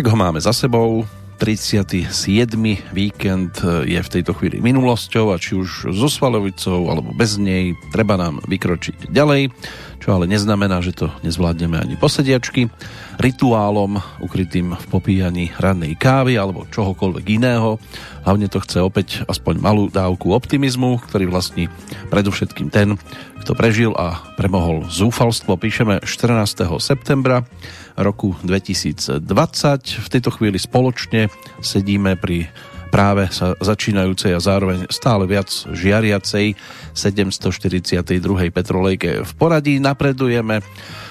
Tak ho máme za sebou, 37. víkend je v tejto chvíli minulosťou a či už so Svalovicou alebo bez nej, treba nám vykročiť ďalej, čo ale neznamená, že to nezvládneme ani posediačky. Rituálom ukrytým v popíjaní rannej kávy alebo čohokoľvek iného. Hlavne to chce opäť aspoň malú dávku optimizmu, ktorý vlastní predovšetkým ten, kto prežil a premohol zúfalstvo. Píšeme 14. septembra roku 2020. V tejto chvíli spoločne sedíme pri práve sa začínajúcej a zároveň stále viac žiariacej 742. petrolejke v poradí napredujeme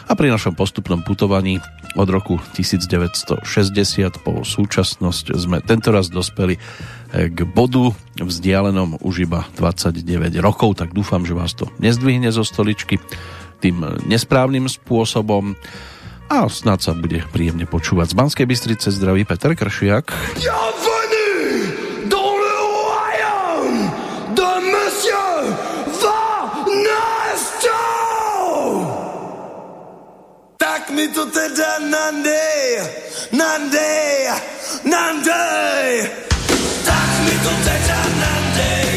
a pri našom postupnom putovaní od roku 1960 po súčasnosť sme tentoraz dospeli k bodu vzdialenom už iba 29 rokov, tak dúfam, že vás to nezdvihne zo stoličky tým nesprávnym spôsobom a snad sa bude príjemne počúvať. Z Banskej Bystrice zdraví Peter Kršiak. Bienvenue Tak mi to teda nandej, nandej, nandej! Tak mi to teda nandej, nandej,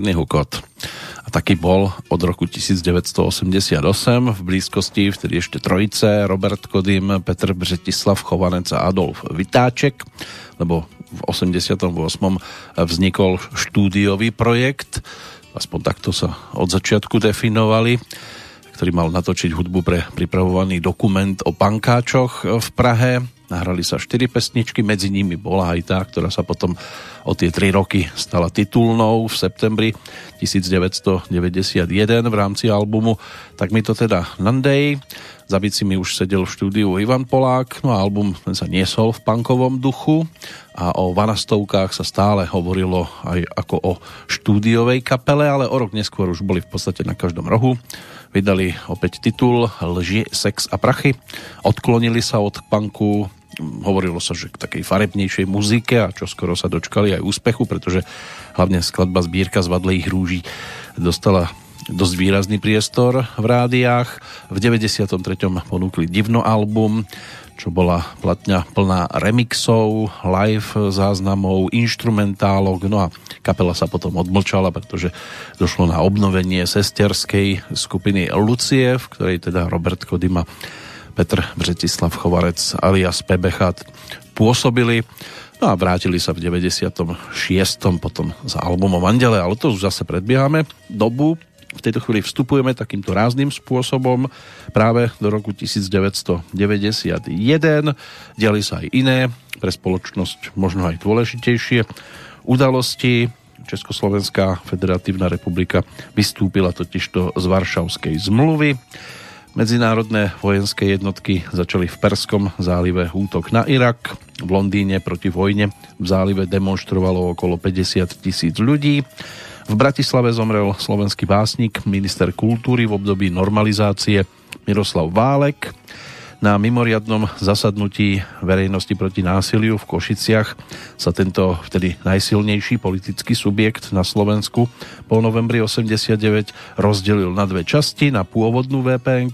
Riadny hukot. A taký bol od roku 1988 v blízkosti vtedy ešte trojice Robert Kodym, Petr Břetislav Chovanec a Adolf Vytáček, lebo v 88. vznikol štúdiový projekt, aspoň takto sa od začiatku definovali, ktorý mal natočiť hudbu pre pripravovaný dokument o pankáčoch v Prahe. Nahrali sa štyri pesničky, medzi nimi bola aj tá, ktorá sa potom o tie tri roky stala titulnou v septembri 1991 v rámci albumu Tak mi to teda Nandej. Za bicimi už sedel v štúdiu Ivan Polák, no a album sa niesol v punkovom duchu a o vanastovkách sa stále hovorilo aj ako o štúdiovej kapele, ale o rok neskôr už boli v podstate na každom rohu. Vydali opäť titul Lži, sex a prachy. Odklonili sa od punku, hovorilo sa, že k takej farebnejšej muzike a čo skoro sa dočkali aj úspechu, pretože hlavne skladba Zbírka zvadlých rúží dostala dosť výrazný priestor v rádiách. V 93. ponúkli divno album, čo bola platňa plná remixov, live záznamov, instrumentálok, no a kapela sa potom odmlčala, pretože došlo na obnovenie sesterskej skupiny Lucie, v ktorej teda Robert Kodima, Petr Břetislav Chovarec alias Pebechat pôsobili. No a vrátili sa v 96. potom za albumom Andele, ale to už zase predbiehame dobu, v tejto chvíli vstupujeme takýmto rázným spôsobom práve do roku 1991. Diali sa aj iné, pre spoločnosť možno aj dôležitejšie udalosti. Československá federatívna republika vystúpila totižto z Varšavskej zmluvy. Medzinárodné vojenské jednotky začali v Perskom zálive útok na Irak. V Londýne proti vojne v zálive demonstrovalo okolo 50 tisíc ľudí. V Bratislave zomrel slovenský básnik, minister kultúry v období normalizácie Miroslav Válek. Na mimoriadnom zasadnutí verejnosti proti násiliu v Košiciach sa tento vtedy najsilnejší politický subjekt na Slovensku po novembri 89 rozdelil na dve časti, na pôvodnú vpn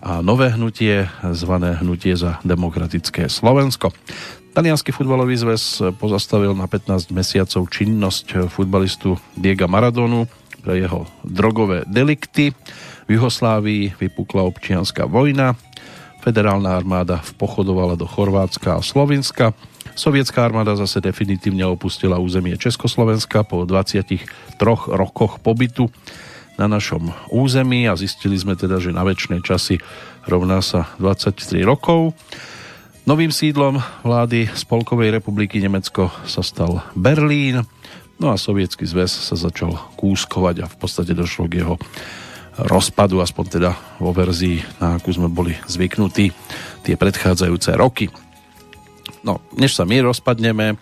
a nové hnutie zvané Hnutie za demokratické Slovensko. Talianský futbalový zväz pozastavil na 15 mesiacov činnosť futbalistu Diega Maradonu pre jeho drogové delikty. V Juhoslávii vypukla občianská vojna. Federálna armáda pochodovala do Chorvátska a Slovinska. Sovietská armáda zase definitívne opustila územie Československa po 23 rokoch pobytu na našom území a zistili sme teda, že na väčšie časy rovná sa 23 rokov. Novým sídlom vlády Spolkovej republiky Nemecko sa stal Berlín, no a sovietský zväz sa začal kúskovať a v podstate došlo k jeho rozpadu, aspoň teda vo verzii, na akú sme boli zvyknutí tie predchádzajúce roky. No, než sa my rozpadneme,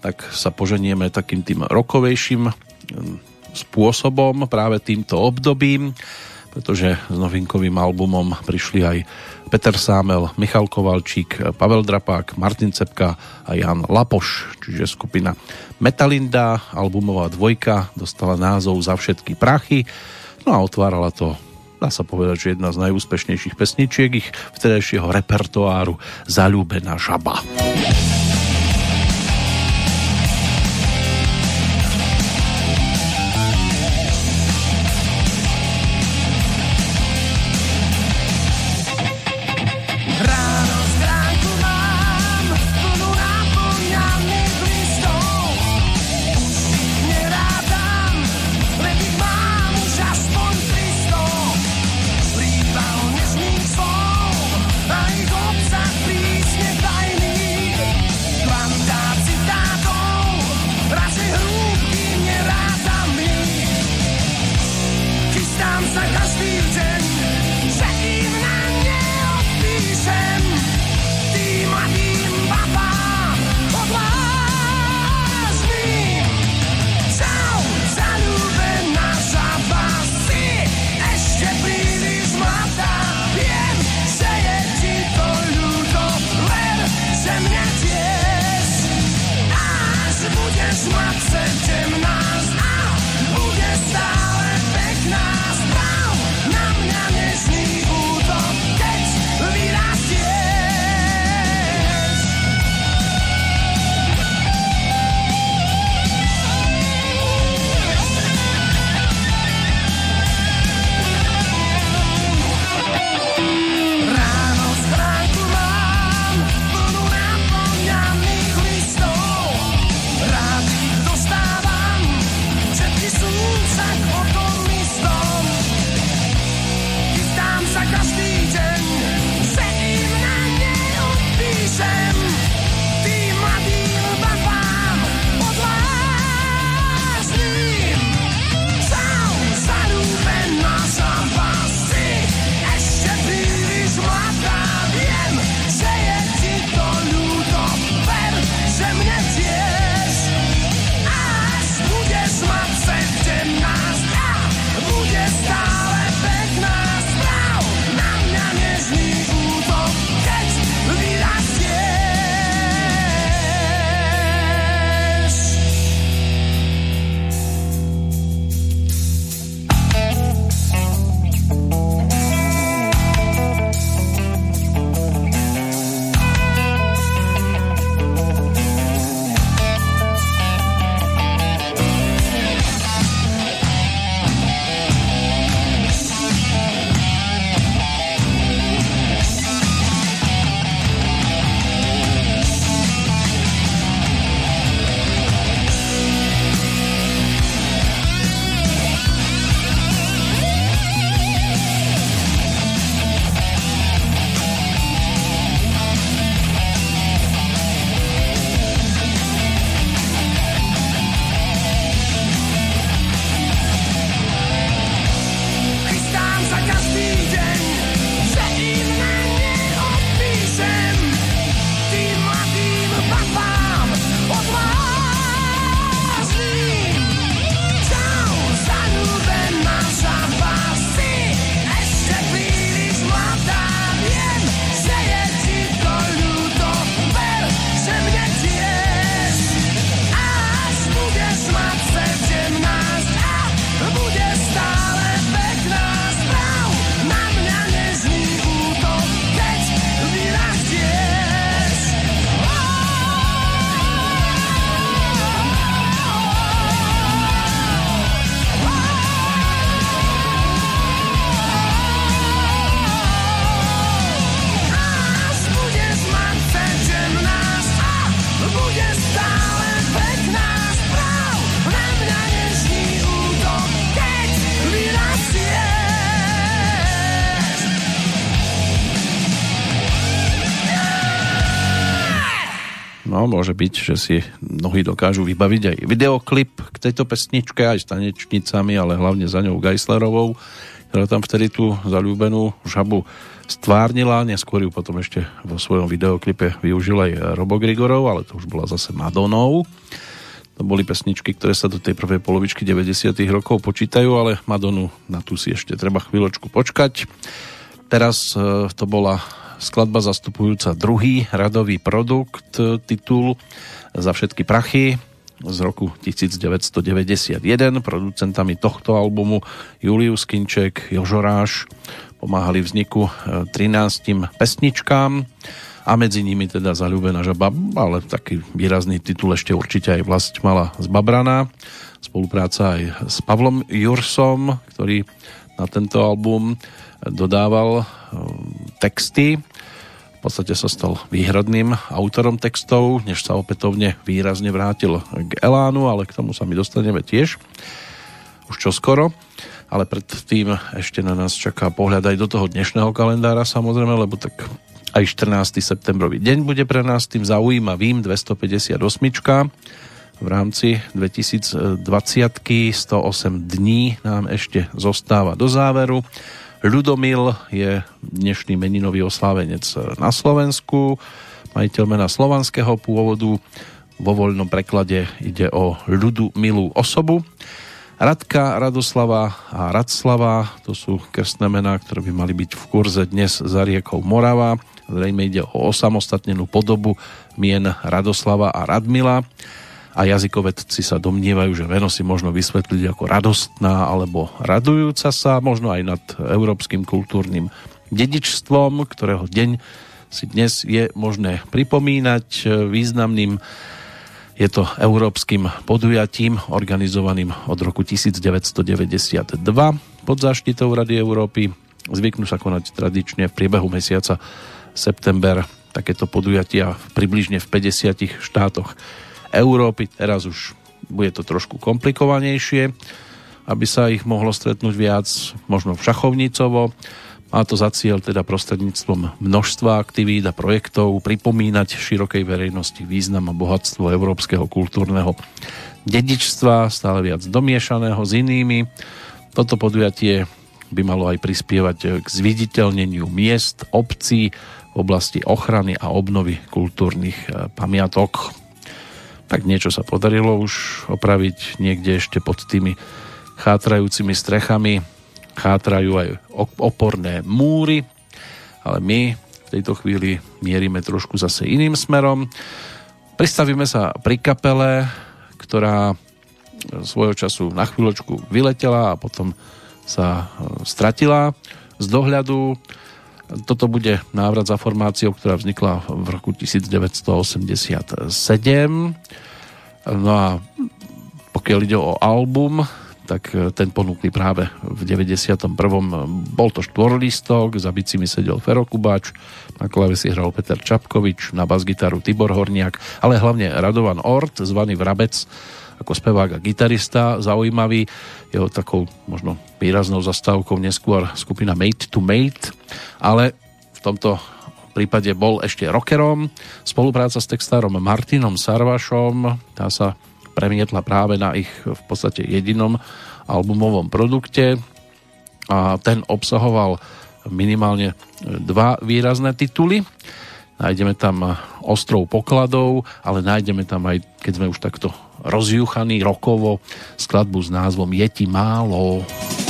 tak sa poženieme takým tým rokovejším hm, spôsobom, práve týmto obdobím, pretože s novinkovým albumom prišli aj Peter Sámel, Michal Kovalčík, Pavel Drapák, Martin Cepka a Jan Lapoš, čiže skupina Metalinda, albumová dvojka, dostala názov Za všetky prachy, no a otvárala to dá sa povedať, že jedna z najúspešnejších pesničiek ich vtedajšieho repertoáru Zalúbená žaba. Môže byť, že si mnohí dokážu vybaviť aj videoklip k tejto pesničke, aj s tanečnicami, ale hlavne za ňou Geislerovou, ktorá tam vtedy tú zalúbenú žabu stvárnila, neskôr ju potom ešte vo svojom videoklipe využil aj Robo Grigorov, ale to už bola zase Madonou. To boli pesničky, ktoré sa do tej prvej polovičky 90 rokov počítajú, ale Madonu na tú si ešte treba chvíľočku počkať. Teraz e, to bola skladba zastupujúca druhý radový produkt, e, titul za všetky prachy z roku 1991. Producentami tohto albumu Julius Kinček, Jožoráš pomáhali vzniku 13 e, pesničkám a medzi nimi teda Zalúbená žaba, ale taký výrazný titul ešte určite aj vlast mala z Babrana. Spolupráca aj s Pavlom Jursom, ktorý na tento album dodával e, texty. Podstate sa stal výhradným autorom textov, než sa opätovne výrazne vrátil k Elánu, ale k tomu sa my dostaneme tiež už čoskoro. Ale predtým ešte na nás čaká pohľad aj do toho dnešného kalendára samozrejme, lebo tak aj 14. septembrový deň bude pre nás tým zaujímavým 258 v rámci 2020 108 dní nám ešte zostáva do záveru. Ľudomil je dnešný meninový oslávenec na Slovensku, majiteľ mena slovanského pôvodu, vo voľnom preklade ide o ľudu milú osobu. Radka, Radoslava a Radslava, to sú krstné mená, ktoré by mali byť v kurze dnes za riekou Morava. Zrejme ide o osamostatnenú podobu mien Radoslava a Radmila a jazykovedci sa domnievajú, že meno si možno vysvetliť ako radostná alebo radujúca sa, možno aj nad európskym kultúrnym dedičstvom, ktorého deň si dnes je možné pripomínať významným je to európskym podujatím organizovaným od roku 1992 pod záštitou Rady Európy. Zvyknú sa konať tradične v priebehu mesiaca september takéto podujatia približne v 50 štátoch Európy. Teraz už bude to trošku komplikovanejšie, aby sa ich mohlo stretnúť viac, možno v Šachovnicovo. Má to za cieľ teda prostredníctvom množstva aktivít a projektov pripomínať širokej verejnosti význam a bohatstvo európskeho kultúrneho dedičstva, stále viac domiešaného s inými. Toto podujatie by malo aj prispievať k zviditeľneniu miest, obcí, v oblasti ochrany a obnovy kultúrnych e, pamiatok. Tak niečo sa podarilo už opraviť niekde ešte pod tými chátrajúcimi strechami. Chátrajú aj oporné múry, ale my v tejto chvíli mierime trošku zase iným smerom. Pristavíme sa pri kapele, ktorá svojho času na chvíľočku vyletela a potom sa stratila z dohľadu toto bude návrat za formáciou, ktorá vznikla v roku 1987. No a pokiaľ ide o album, tak e, ten ponúkli práve v 91. Bol to štvorlistok, za bicimi sedel Fero Kubáč, na si hral Peter Čapkovič, na basgitaru Tibor Horniak, ale hlavne Radovan Ort, zvaný Vrabec, ako spevák a gitarista, zaujímavý. Jeho takou možno výraznou zastávkou neskôr skupina Mate to Mate, ale v tomto prípade bol ešte rockerom. Spolupráca s textárom Martinom Sarvašom, tá sa premietla práve na ich v podstate jedinom albumovom produkte a ten obsahoval minimálne dva výrazné tituly. Nájdeme tam ostrov pokladov, ale nájdeme tam aj, keď sme už takto rozjuchaný rokovo, skladbu s názvom Je ti málo. Je ti málo.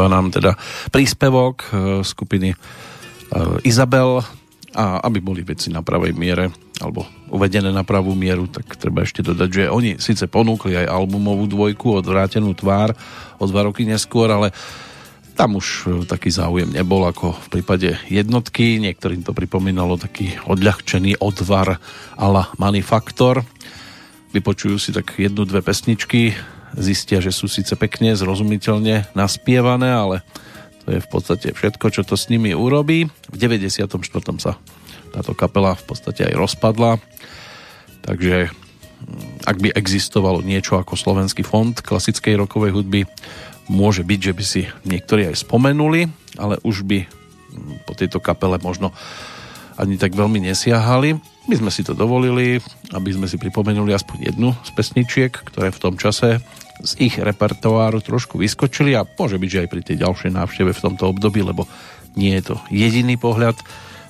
Doznieva nám teda príspevok skupiny Izabel a aby boli veci na pravej miere alebo uvedené na pravú mieru, tak treba ešte dodať, že oni síce ponúkli aj albumovú dvojku od Vrátenú tvár o dva roky neskôr, ale tam už e, taký záujem nebol ako v prípade jednotky. Niektorým to pripomínalo taký odľahčený odvar ala Manifaktor. Vypočujú si tak jednu, dve pesničky, zistia, že sú síce pekne, zrozumiteľne naspievané, ale to je v podstate všetko, čo to s nimi urobí. V 94. sa táto kapela v podstate aj rozpadla. Takže mm, ak by existovalo niečo ako Slovenský fond klasickej rokovej hudby, môže byť, že by si niektorí aj spomenuli, ale už by mm, po tejto kapele možno ani tak veľmi nesiahali. My sme si to dovolili, aby sme si pripomenuli aspoň jednu z pesničiek, ktoré v tom čase z ich repertoáru trošku vyskočili a môže byť, že aj pri tej ďalšej návšteve v tomto období, lebo nie je to jediný pohľad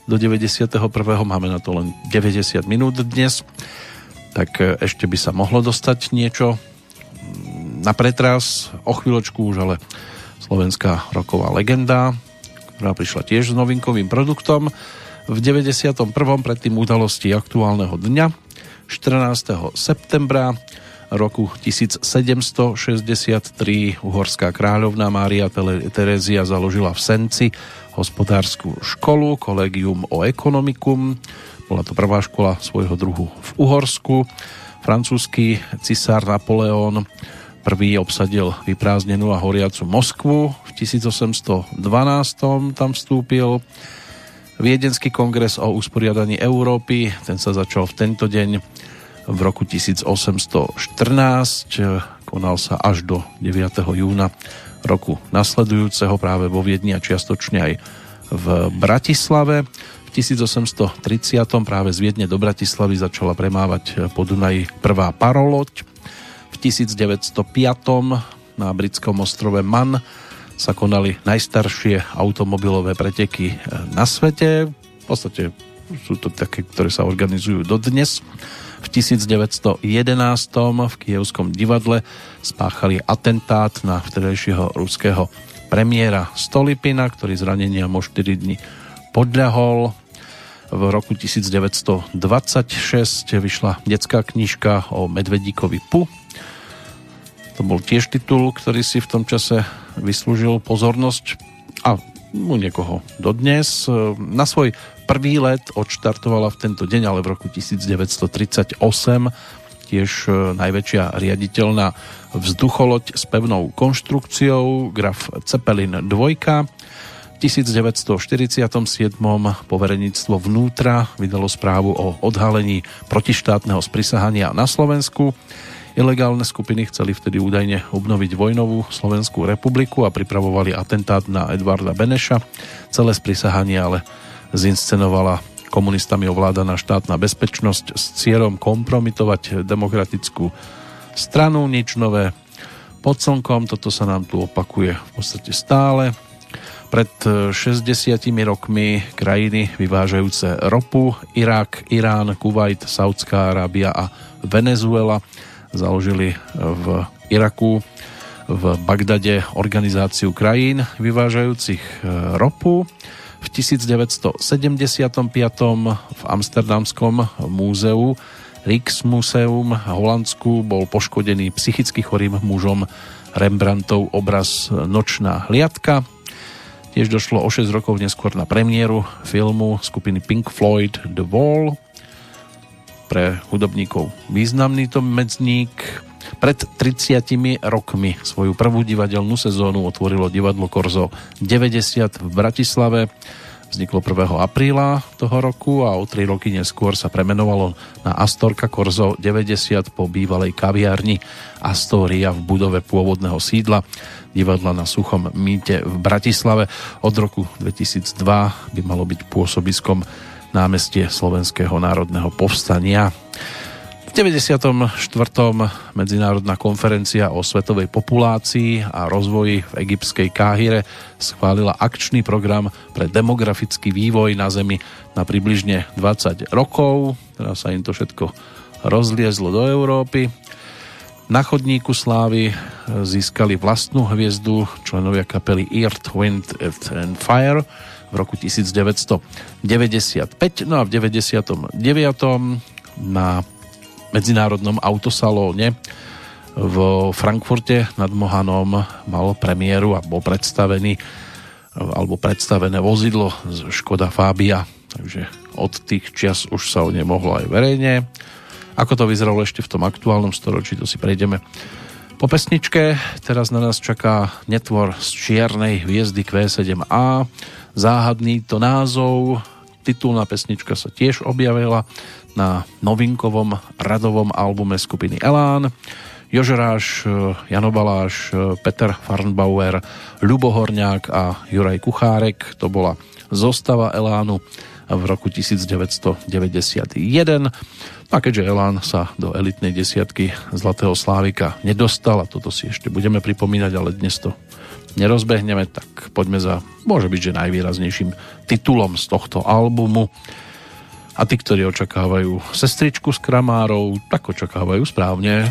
do 91. Máme na to len 90 minút dnes. Tak e, ešte by sa mohlo dostať niečo mm, na pretras. O chvíľočku už ale slovenská roková legenda, ktorá prišla tiež s novinkovým produktom. V 91. predtým udalosti aktuálneho dňa 14. septembra roku 1763 uhorská kráľovná Mária Terézia založila v Senci hospodárskú školu, kolegium o ekonomikum. Bola to prvá škola svojho druhu v Uhorsku. Francúzsky cisár Napoleon prvý obsadil vyprázdnenú a horiacu Moskvu. V 1812 tam vstúpil Viedenský kongres o usporiadaní Európy, ten sa začal v tento deň v roku 1814, konal sa až do 9. júna roku nasledujúceho práve vo Viedni a čiastočne aj v Bratislave. V 1830. práve z Viedne do Bratislavy začala premávať po Dunaji prvá paroloď. V 1905. na britskom ostrove Man sa konali najstaršie automobilové preteky na svete. V podstate sú to také, ktoré sa organizujú dodnes. V 1911. v Kievskom divadle spáchali atentát na vtedajšieho ruského premiéra Stolipina, ktorý zranenia o 4 dní podľahol. V roku 1926 vyšla detská knižka o Medvedíkovi Pu. To bol tiež titul, ktorý si v tom čase vyslúžil pozornosť a u niekoho dodnes. Na svoj Prvý let odštartovala v tento deň, ale v roku 1938 tiež e, najväčšia riaditeľná vzducholoď s pevnou konštrukciou Graf Zeppelin 2. V 1947 povereníctvo vnútra vydalo správu o odhalení protištátneho sprisahania na Slovensku. Ilegálne skupiny chceli vtedy údajne obnoviť vojnovú Slovenskú republiku a pripravovali atentát na Edvarda Beneša. Celé sprisahanie ale zinscenovala komunistami ovládaná štátna bezpečnosť s cieľom kompromitovať demokratickú stranu. Nič nové pod slnkom, toto sa nám tu opakuje v podstate stále. Pred 60 rokmi krajiny vyvážajúce ropu, Irak, Irán, Kuwait, Saudská Arábia a Venezuela založili v Iraku v Bagdade organizáciu krajín vyvážajúcich ropu v 1975. v Amsterdamskom múzeu Rijksmuseum Holandsku bol poškodený psychicky chorým mužom Rembrandtov obraz Nočná hliadka. Tiež došlo o 6 rokov neskôr na premiéru filmu skupiny Pink Floyd The Wall. Pre hudobníkov významný to medzník. Pred 30 rokmi svoju prvú divadelnú sezónu otvorilo divadlo Korzo 90 v Bratislave. Vzniklo 1. apríla toho roku a o 3 roky neskôr sa premenovalo na Astorka Korzo 90 po bývalej kaviarni Astoria v budove pôvodného sídla divadla na Suchom Mýte v Bratislave. Od roku 2002 by malo byť pôsobiskom námestie Slovenského národného povstania. V 94. Medzinárodná konferencia o svetovej populácii a rozvoji v egyptskej Káhire schválila akčný program pre demografický vývoj na Zemi na približne 20 rokov. Teraz sa im to všetko rozliezlo do Európy. Na chodníku slávy získali vlastnú hviezdu členovia kapely Earth, Wind and Fire v roku 1995. No a v 99. na medzinárodnom autosalóne v Frankfurte nad Mohanom mal premiéru a bol predstavený alebo predstavené vozidlo z Škoda Fabia. Takže od tých čias už sa o ne mohlo aj verejne. Ako to vyzeralo ešte v tom aktuálnom storočí, to si prejdeme po pesničke. Teraz na nás čaká netvor z čiernej hviezdy Q7A. Záhadný to názov, titulná pesnička sa tiež objavila na novinkovom radovom albume skupiny Elán. Jožeráš, Jano Baláš, Peter Farnbauer, Ľubo a Juraj Kuchárek. To bola zostava Elánu v roku 1991. A keďže Elán sa do elitnej desiatky Zlatého Slávika nedostal, a toto si ešte budeme pripomínať, ale dnes to nerozbehneme, tak poďme za, môže byť, že najvýraznejším titulom z tohto albumu. A tí, ktorí očakávajú sestričku s kramárov, tak očakávajú správne.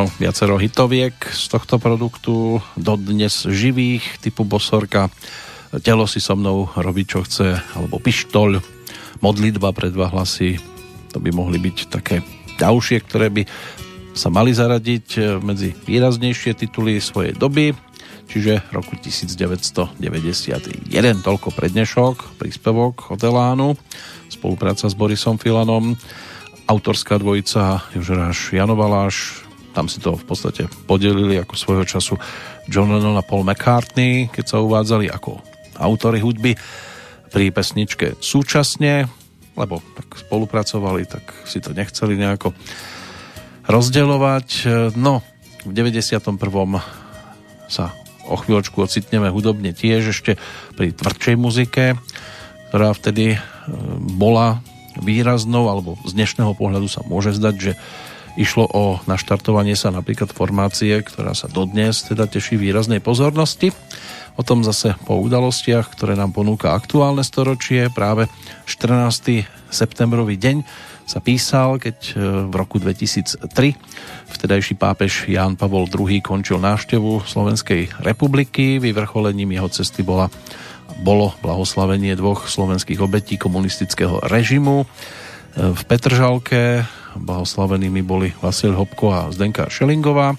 Áno, viacero hitoviek z tohto produktu, dodnes živých, typu Bosorka, Telo si so mnou robí, čo chce, alebo Pištol, Modlitba pre dva hlasy, to by mohli byť také ďalšie, ktoré by sa mali zaradiť eh, medzi výraznejšie tituly svojej doby, čiže roku 1991. Toľko prednešok, príspevok Hotelánu, spolupráca s Borisom Filanom, autorská dvojica Jožeráš Janovaláš, tam si to v podstate podelili ako svojho času John Lennon a Paul McCartney, keď sa uvádzali ako autory hudby pri pesničke súčasne, lebo tak spolupracovali, tak si to nechceli nejako rozdeľovať. No, v 91. sa o chvíľočku ocitneme hudobne tiež ešte pri tvrdšej muzike, ktorá vtedy e, bola výraznou, alebo z dnešného pohľadu sa môže zdať, že Išlo o naštartovanie sa napríklad formácie, ktorá sa dodnes teda teší výraznej pozornosti. O tom zase po udalostiach, ktoré nám ponúka aktuálne storočie. Práve 14. septembrový deň sa písal, keď e, v roku 2003 vtedajší pápež Ján Pavol II končil návštevu Slovenskej republiky. Vyvrcholením jeho cesty bola, bolo blahoslavenie dvoch slovenských obetí komunistického režimu. E, v Petržalke blahoslavenými boli Vasil Hopko a Zdenka Šelingová.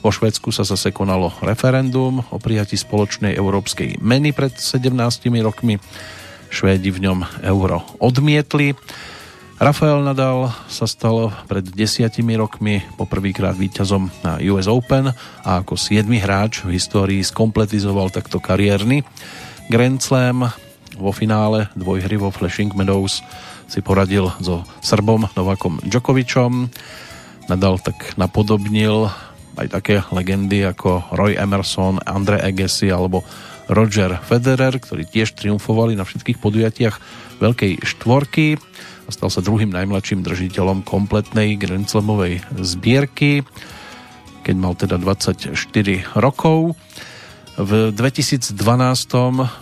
Vo Švedsku sa zase konalo referendum o prijati spoločnej európskej meny pred 17 rokmi. Švédi v ňom euro odmietli. Rafael Nadal sa stal pred desiatimi rokmi poprvýkrát víťazom na US Open a ako 7 hráč v histórii skompletizoval takto kariérny Grand Slam vo finále dvojhry vo Flashing Meadows si poradil so Srbom Novakom Djokovičom. Nadal tak napodobnil aj také legendy ako Roy Emerson, Andre Agassi alebo Roger Federer, ktorí tiež triumfovali na všetkých podujatiach Veľkej štvorky a stal sa druhým najmladším držiteľom kompletnej Grand Slamovej zbierky, keď mal teda 24 rokov. V 2012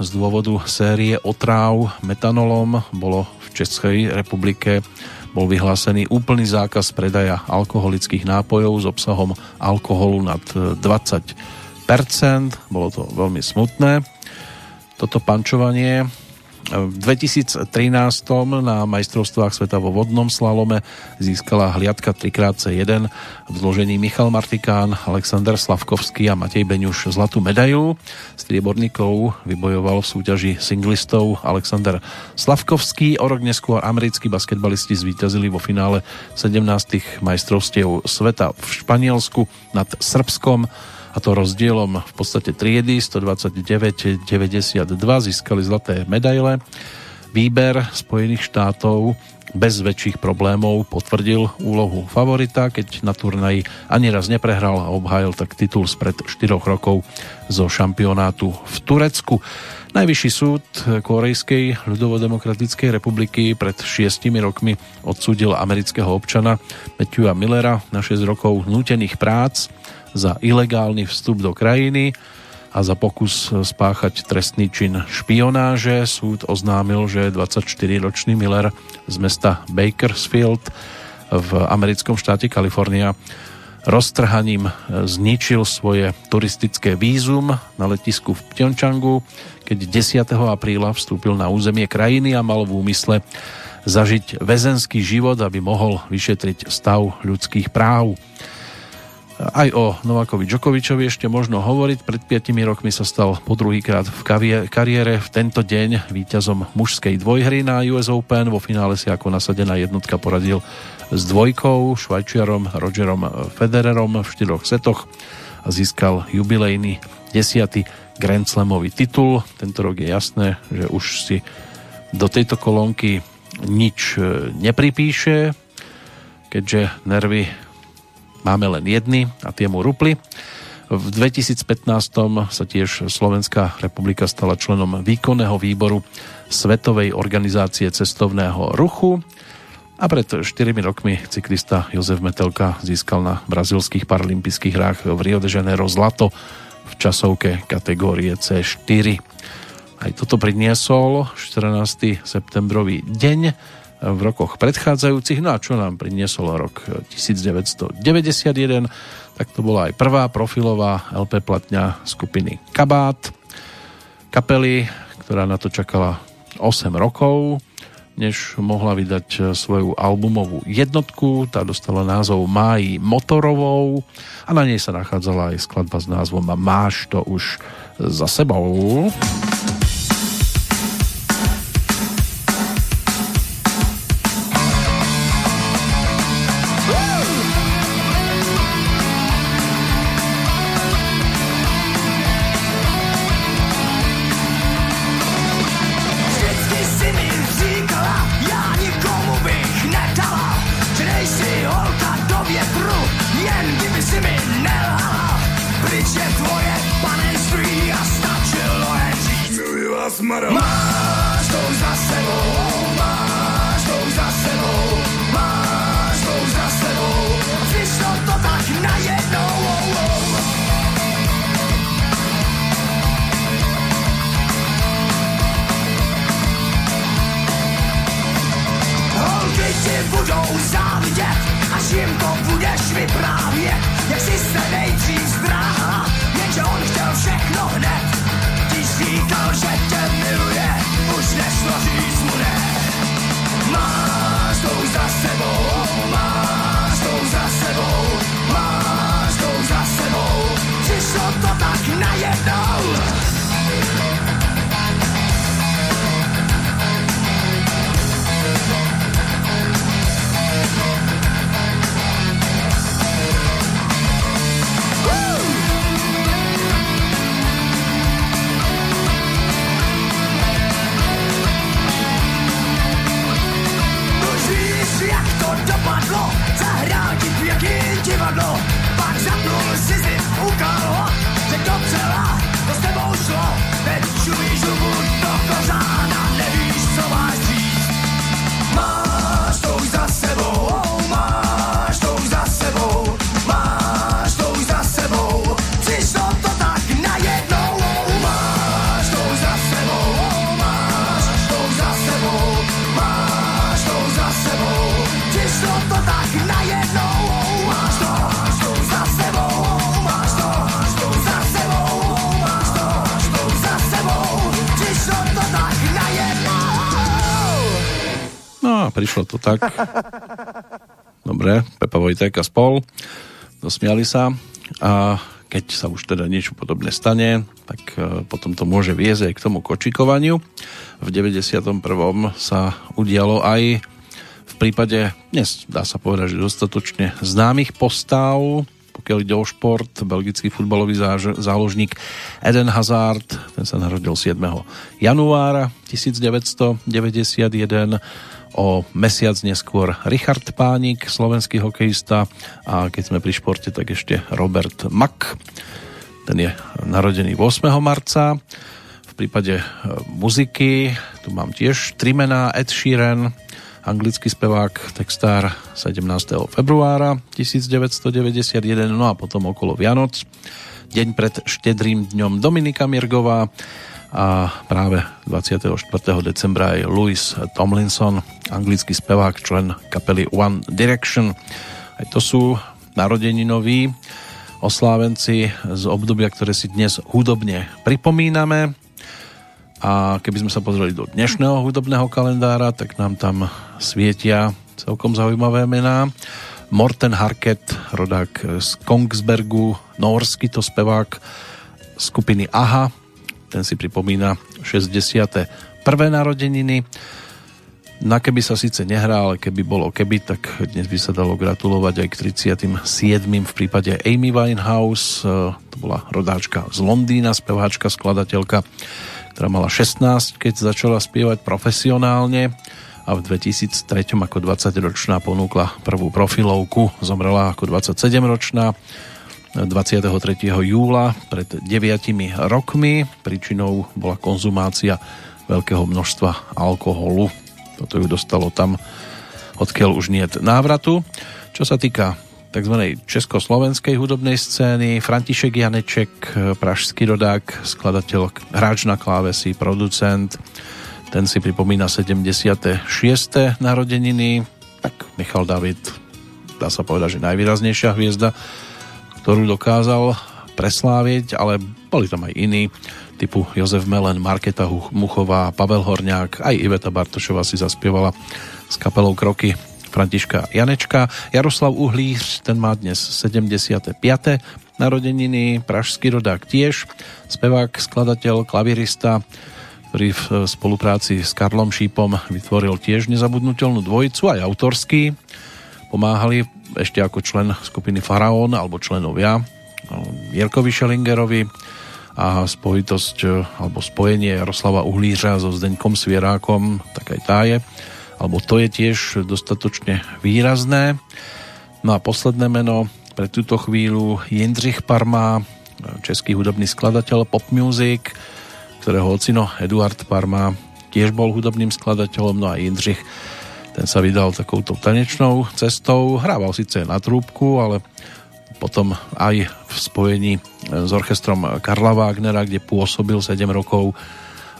z dôvodu série otráv metanolom bolo Českej republike bol vyhlásený úplný zákaz predaja alkoholických nápojov s obsahom alkoholu nad 20%. Bolo to veľmi smutné. Toto pančovanie v 2013 na majstrovstvách sveta vo vodnom slalome získala hliadka 3x1 v zložení Michal Martikán, Alexander Slavkovský a Matej Beňuš zlatú medailu. Strieborníkov vybojoval v súťaži singlistov Alexander Slavkovský. O rok neskôr americkí basketbalisti zvíťazili vo finále 17. majstrovstiev sveta v Španielsku nad Srbskom a to rozdielom v podstate triedy 129-92 získali zlaté medaile. Výber Spojených štátov bez väčších problémov potvrdil úlohu favorita, keď na turnaji ani raz neprehral a obhájil tak titul spred 4 rokov zo šampionátu v Turecku. Najvyšší súd Korejskej ľudovodemokratickej republiky pred šiestimi rokmi odsúdil amerického občana Matthewa Millera na 6 rokov nútených prác za ilegálny vstup do krajiny a za pokus spáchať trestný čin špionáže. Súd oznámil, že 24-ročný Miller z mesta Bakersfield v americkom štáte Kalifornia roztrhaním zničil svoje turistické vízum na letisku v Pyeongchangu, keď 10. apríla vstúpil na územie krajiny a mal v úmysle zažiť väzenský život, aby mohol vyšetriť stav ľudských práv. Aj o Novakovi Džokovičovi ešte možno hovoriť. Pred 5 rokmi sa stal po druhýkrát v kariére v tento deň víťazom mužskej dvojhry na US Open. Vo finále si ako nasadená jednotka poradil s dvojkou, švajčiarom Rogerom Federerom v štyroch setoch a získal jubilejný desiatý Grand Slamový titul. Tento rok je jasné, že už si do tejto kolónky nič e, nepripíše, keďže nervy máme len jedny a tie mu rupli. V 2015 sa tiež Slovenská republika stala členom výkonného výboru Svetovej organizácie cestovného ruchu a pred 4 rokmi cyklista Jozef Metelka získal na brazilských paralympijských hrách v Rio de Janeiro zlato v časovke kategórie C4. Aj toto priniesol 14. septembrový deň v rokoch predchádzajúcich. No a čo nám priniesol rok 1991, tak to bola aj prvá profilová LP platňa skupiny Kabát, kapely, ktorá na to čakala 8 rokov, než mohla vydať svoju albumovú jednotku. Tá dostala názov Máji motorovou a na nej sa nachádzala aj skladba s názvom Máš to už za sebou. prišlo to tak. Dobre, Pepa Vojtek a spol. Dosmiali sa a keď sa už teda niečo podobné stane, tak e, potom to môže viesť aj k tomu kočikovaniu. V 91. sa udialo aj v prípade, dnes dá sa povedať, že dostatočne známych postav, pokiaľ ide o šport, belgický futbalový záložník Eden Hazard, ten sa narodil 7. januára 1991 o mesiac neskôr Richard Pánik, slovenský hokejista a keď sme pri športe, tak ešte Robert Mack. Ten je narodený 8. marca. V prípade e, muziky tu mám tiež tri mená Ed Sheeran, anglický spevák, textár 17. februára 1991, no a potom okolo Vianoc. Deň pred štedrým dňom Dominika Mirgová, a práve 24. decembra aj Louis Tomlinson, anglický spevák, člen kapely One Direction. Aj to sú narodeninoví oslávenci z obdobia, ktoré si dnes hudobne pripomíname. A keby sme sa pozreli do dnešného hudobného kalendára, tak nám tam svietia celkom zaujímavé mená. Morten Harket, rodák z Kongsbergu, norský to spevák skupiny AHA, ten si pripomína 61. narodeniny. Na keby sa síce nehrá, ale keby bolo keby, tak dnes by sa dalo gratulovať aj k 37. v prípade Amy Winehouse. E, to bola rodáčka z Londýna, speváčka, skladateľka, ktorá mala 16, keď začala spievať profesionálne a v 2003 ako 20-ročná ponúkla prvú profilovku, zomrela ako 27-ročná 23. júla pred 9 rokmi. Príčinou bola konzumácia veľkého množstva alkoholu. Toto ju dostalo tam, odkiaľ už nie návratu. Čo sa týka tzv. československej hudobnej scény, František Janeček, pražský rodák, skladateľ, hráč na klávesi, producent, ten si pripomína 76. narodeniny, tak Michal David, dá sa povedať, že najvýraznejšia hviezda, ktorú dokázal presláviť, ale boli tam aj iní, typu Jozef Melen, Marketa Muchová, Pavel Horňák, aj Iveta Bartošová si zaspievala s kapelou Kroky Františka Janečka. Jaroslav Uhlíř, ten má dnes 75. narodeniny, pražský rodák tiež, spevák, skladateľ, klavirista, ktorý v spolupráci s Karlom Šípom vytvoril tiež nezabudnutelnú dvojicu, aj autorský. Pomáhali ešte ako člen skupiny Faraón alebo členovia Jirkovi Šelingerovi a spojitosť alebo spojenie Jaroslava Uhlířa so Zdeňkom Svierákom, tak aj tá je, alebo to je tiež dostatočne výrazné. No a posledné meno pre túto chvíľu Jindřich Parma, český hudobný skladateľ pop music, ktorého ocino Eduard Parma tiež bol hudobným skladateľom, no a Jindřich ten sa vydal takouto tanečnou cestou, hrával síce na trúbku, ale potom aj v spojení s orchestrom Karla Wagnera, kde pôsobil 7 rokov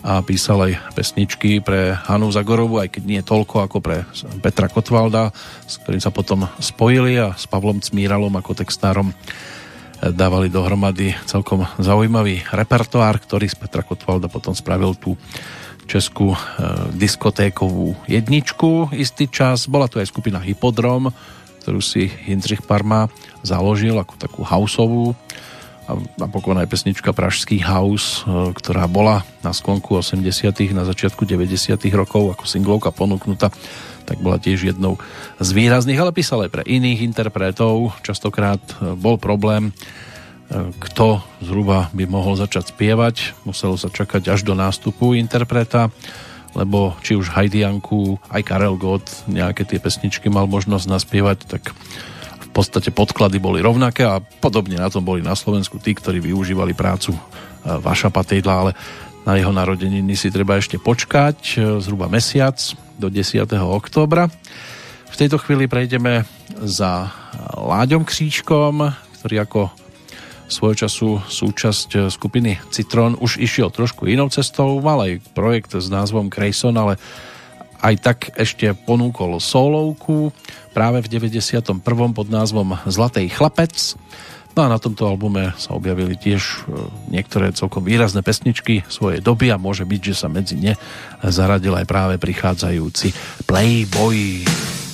a písal aj pesničky pre Hanu Zagorovu, aj keď nie toľko ako pre Petra Kotvalda, s ktorým sa potom spojili a s Pavlom Cmíralom ako textárom dávali dohromady celkom zaujímavý repertoár, ktorý z Petra Kotvalda potom spravil tú českú e, diskotékovú jedničku istý čas. Bola tu aj skupina Hypodrom, ktorú si Jindřich Parma založil ako takú houseovú a napokon aj pesnička Pražský house, e, ktorá bola na sklonku 80 na začiatku 90 rokov ako singlovka ponúknutá tak bola tiež jednou z výrazných, ale písal aj pre iných interpretov. Častokrát e, bol problém, kto zhruba by mohol začať spievať. Muselo sa čakať až do nástupu interpreta, lebo či už Hajdianku, aj Karel Gott nejaké tie pesničky mal možnosť naspievať, tak v podstate podklady boli rovnaké a podobne na tom boli na Slovensku tí, ktorí využívali prácu e, Vaša Patejdla, ale na jeho narodeniny si treba ešte počkať zhruba mesiac, do 10. októbra. V tejto chvíli prejdeme za Láďom Kříčkom, ktorý ako svojho času súčasť skupiny Citron už išiel trošku inou cestou, mal aj projekt s názvom Grayson, ale aj tak ešte ponúkol solovku práve v 91. pod názvom Zlatej chlapec No a na tomto albume sa objavili tiež e, niektoré celkom výrazné pesničky svojej doby a môže byť, že sa medzi ne zaradil aj práve prichádzajúci Playboy. Playboy,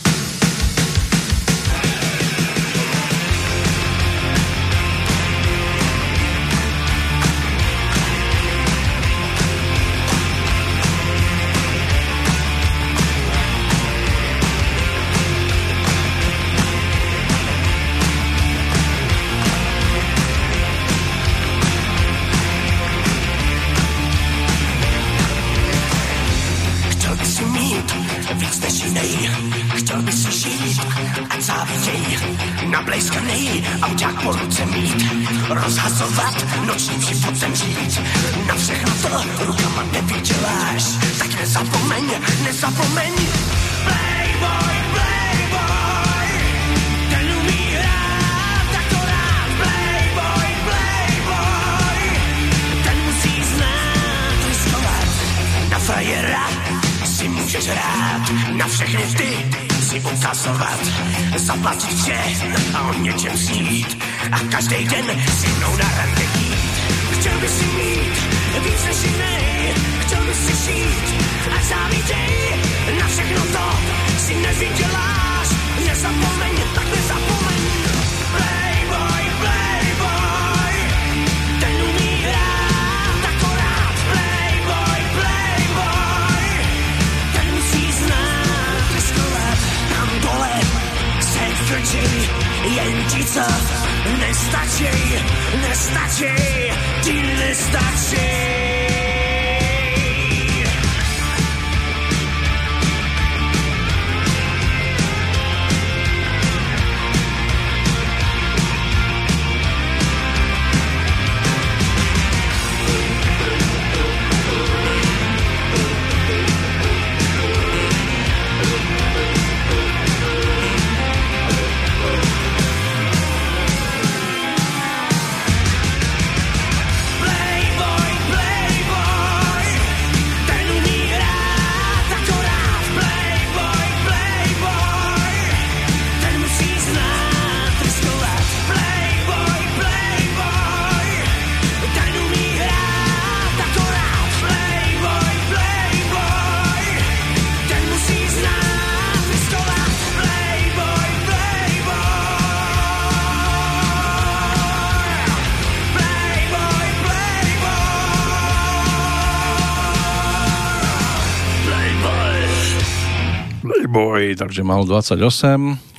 takže mal 28,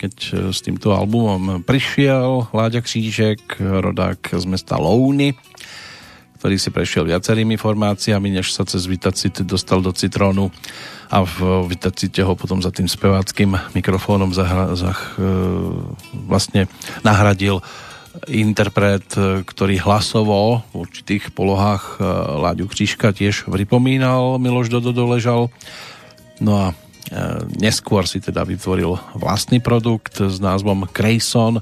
keď e, s týmto albumom prišiel Láďa Křížek, rodák z mesta Louny, ktorý si prešiel viacerými formáciami, než sa cez Vitacit dostal do Citrónu a v Vitacite ho potom za tým speváckým mikrofónom zahra, zah, e, vlastne nahradil interpret, ktorý hlasovo v určitých polohách Láďu Křížka tiež pripomínal Miloš Dodo doležal. No a neskôr si teda vytvoril vlastný produkt s názvom Crayson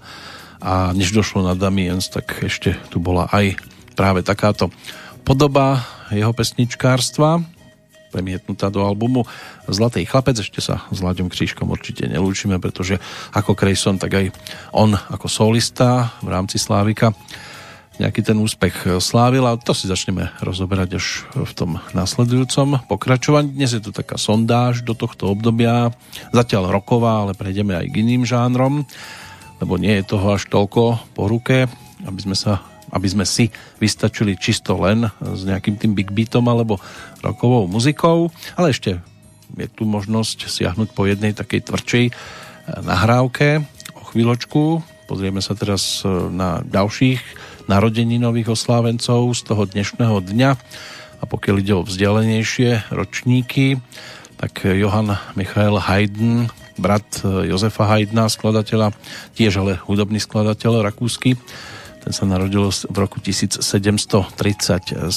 a než došlo na Damiens, tak ešte tu bola aj práve takáto podoba jeho pesničkárstva premietnutá do albumu Zlatý chlapec. Ešte sa s Láďom Krížkom určite nelúčime, pretože ako Crayson, tak aj on ako solista v rámci Slávika nejaký ten úspech slávil a to si začneme rozoberať až v tom následujúcom pokračovaní. Dnes je to taká sondáž do tohto obdobia, zatiaľ roková, ale prejdeme aj k iným žánrom, lebo nie je toho až toľko po ruke, aby sme sa aby sme si vystačili čisto len s nejakým tým big beatom alebo rokovou muzikou, ale ešte je tu možnosť siahnuť po jednej takej tvrdšej nahrávke o chvíľočku. Pozrieme sa teraz na ďalších narodeninových oslávencov z toho dnešného dňa. A pokiaľ ide o vzdialenejšie ročníky, tak Johann Michael Haydn, brat Jozefa Haydna, skladateľa, tiež ale hudobný skladateľ rakúsky, ten sa narodil v roku 1737.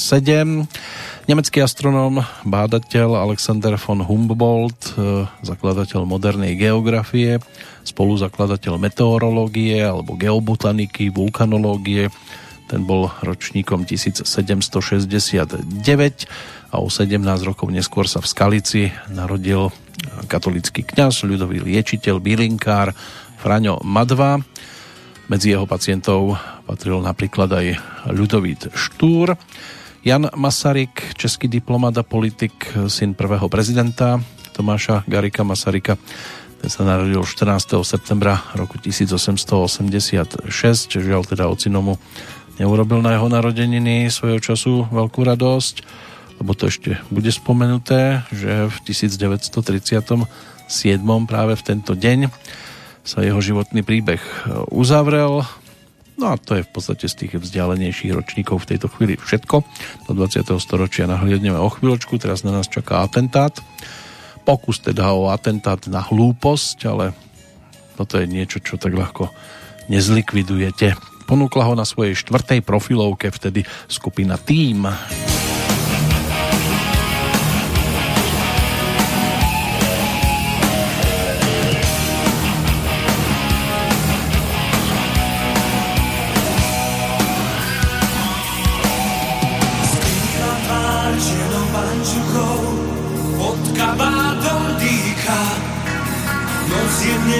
Nemecký astronóm, bádateľ Alexander von Humboldt, zakladateľ modernej geografie, spoluzakladateľ meteorológie alebo geobotaniky, vulkanológie, ten bol ročníkom 1769 a o 17 rokov neskôr sa v Skalici narodil katolický kňaz, ľudový liečiteľ, bylinkár Fraňo Madva. Medzi jeho pacientov patril napríklad aj Ľudovít Štúr. Jan Masaryk, český diplomat a politik, syn prvého prezidenta Tomáša Garika Masaryka. Ten sa narodil 14. septembra roku 1886, žiaľ teda ocinomu neurobil na jeho narodeniny svojho času veľkú radosť, lebo to ešte bude spomenuté, že v 1937 práve v tento deň sa jeho životný príbeh uzavrel. No a to je v podstate z tých vzdialenejších ročníkov v tejto chvíli všetko. Do 20. storočia nahliadneme o chvíľočku, teraz na nás čaká atentát. Pokus teda o atentát na hlúposť, ale toto je niečo, čo tak ľahko nezlikvidujete. Ponúkla ho na svojej štvrtej profilovke vtedy skupina Team.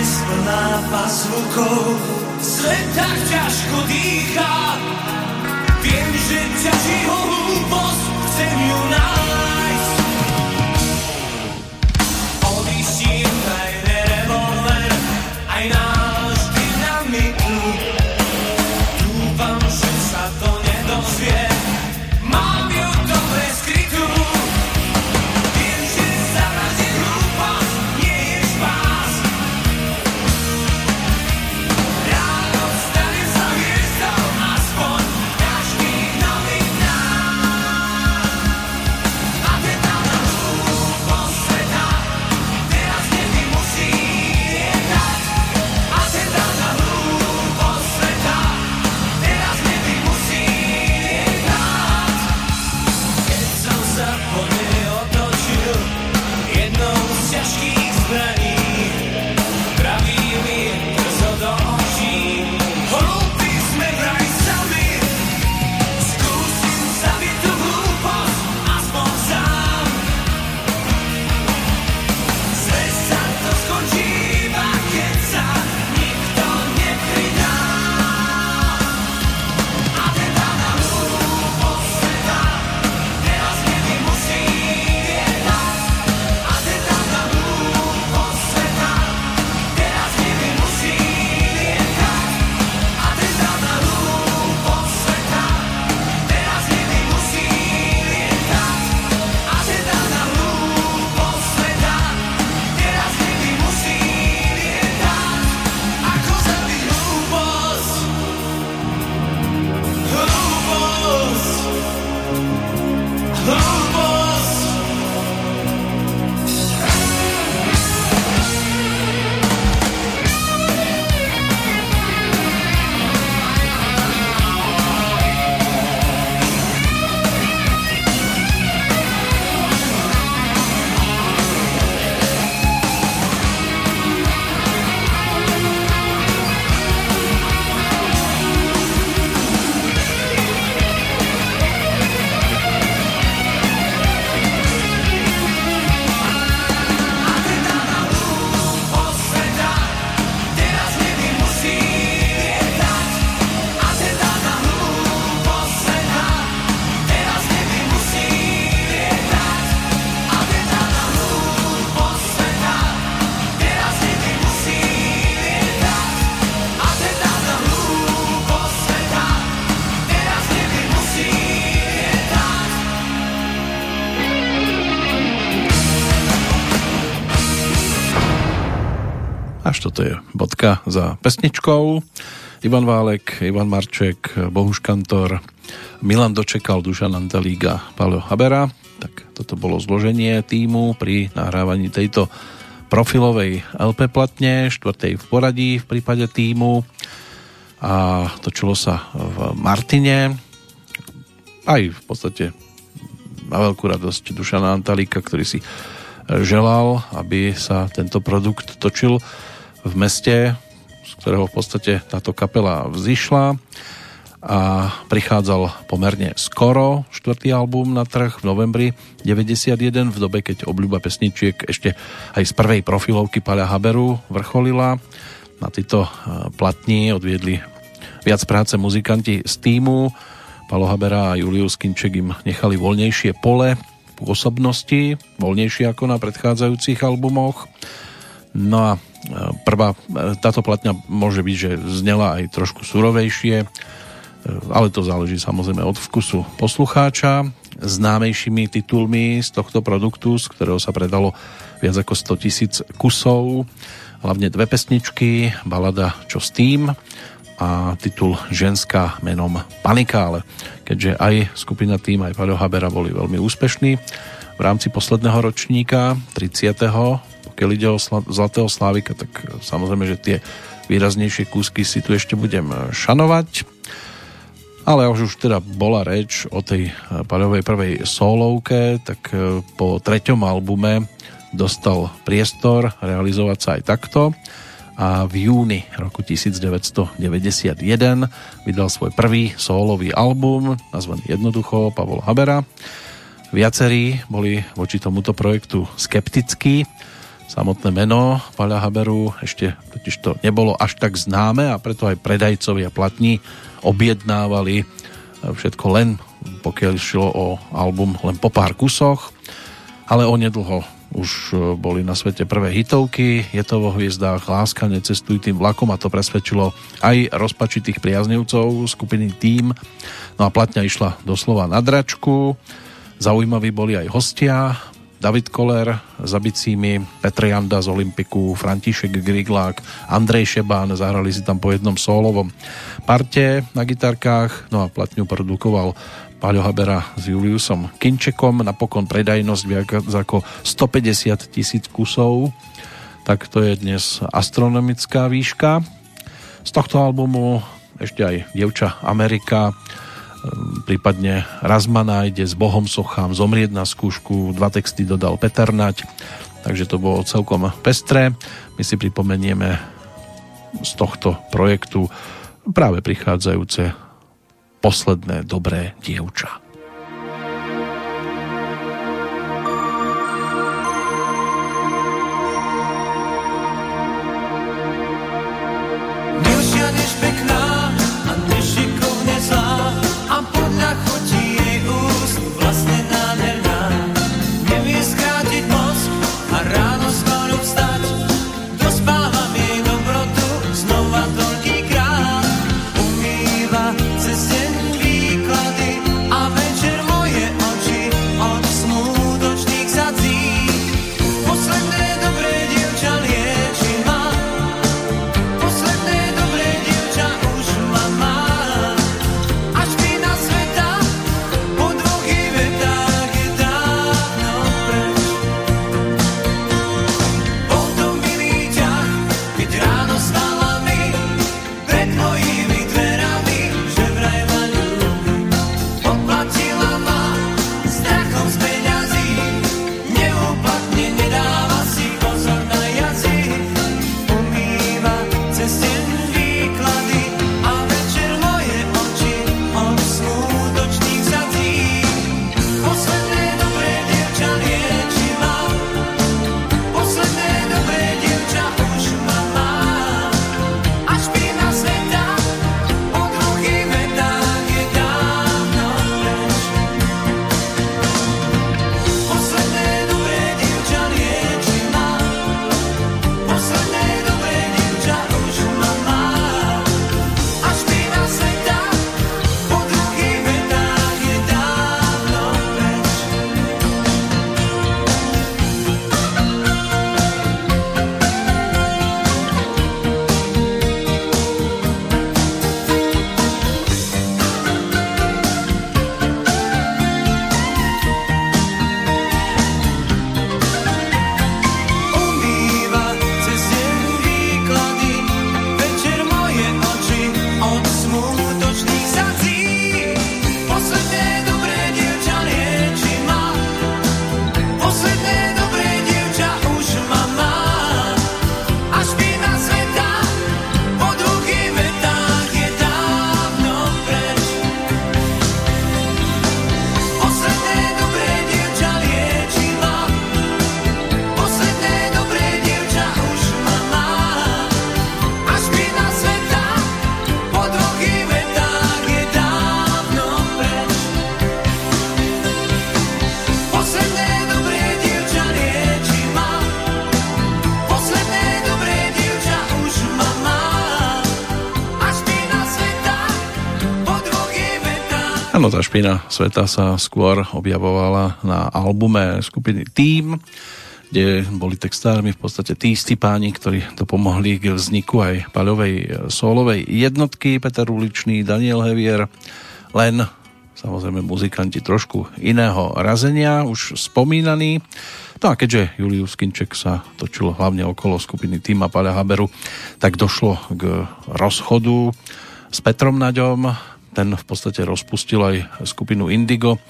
Dnes plná pasvukov Svet tak ťažko dýcha Viem, že ťaží ho hlúposť. Chcem ju nájsť bodka za pesničkou. Ivan Válek, Ivan Marček, Bohuš Kantor, Milan Dočekal, Dušan Antalíga, Paolo Habera. Tak toto bolo zloženie týmu pri nahrávaní tejto profilovej LP platne, štvrtej v poradí v prípade týmu a točilo sa v Martine aj v podstate na veľkú radosť Dušana Antalíka, ktorý si želal, aby sa tento produkt točil v meste, z ktorého v podstate táto kapela vzýšla a prichádzal pomerne skoro štvrtý album na trh v novembri 91 v dobe, keď obľúba pesničiek ešte aj z prvej profilovky Paľa Haberu vrcholila. Na týchto eh, platni odviedli viac práce muzikanti z týmu. Palo Habera a Julius Kinček im nechali voľnejšie pole pôsobnosti, voľnejšie ako na predchádzajúcich albumoch. No a e, prvá, táto platňa môže byť, že znela aj trošku surovejšie, e, ale to záleží samozrejme od vkusu poslucháča. Známejšími titulmi z tohto produktu, z ktorého sa predalo viac ako 100 tisíc kusov, hlavne dve pesničky, balada Čo s tým a titul Ženská menom Panika, ale keďže aj skupina tým, aj Paľo Habera boli veľmi úspešní v rámci posledného ročníka, 30. pokiaľ ide o Zlatého Slávika, tak samozrejme, že tie výraznejšie kúsky si tu ešte budem šanovať. Ale už už teda bola reč o tej Paľovej prvej solovke, tak e, po treťom albume dostal priestor realizovať sa aj takto a v júni roku 1991 vydal svoj prvý sólový album nazvaný jednoducho Pavol Habera. Viacerí boli voči tomuto projektu skeptickí. Samotné meno Paľa Haberu ešte totiž to nebolo až tak známe a preto aj predajcovia platní objednávali všetko len pokiaľ šlo o album len po pár kusoch, ale onedlho už e, boli na svete prvé hitovky, je to vo hviezdách Láska, necestuj tým vlakom a to presvedčilo aj rozpačitých priaznivcov skupiny Tým. No a platňa išla doslova na dračku, zaujímaví boli aj hostia, David Koller za bicími, Petr Janda z Olympiku, František Griglák, Andrej Šebán, zahrali si tam po jednom solovom parte na gitarkách, no a platňu produkoval Paľo Habera s Juliusom Kinčekom, napokon predajnosť viac ako 150 tisíc kusov, tak to je dnes astronomická výška. Z tohto albumu ešte aj Dievča Amerika, prípadne Razma nájde s Bohom sochám, Zomrieť na skúšku, dva texty dodal Peter Nať, takže to bolo celkom pestré. My si pripomenieme z tohto projektu práve prichádzajúce posledné dobré dievča. Sveta sa skôr objavovala na albume skupiny Team, kde boli textármi v podstate tí istí páni, ktorí to pomohli k vzniku aj paľovej solovej jednotky, Peter Uličný, Daniel Hevier, len samozrejme muzikanti trošku iného razenia, už spomínaný. No a keďže Julius Kinček sa točil hlavne okolo skupiny Týma Paľa Haberu, tak došlo k rozchodu s Petrom Naďom, ten v podstate rozpustil aj skupinu Indigo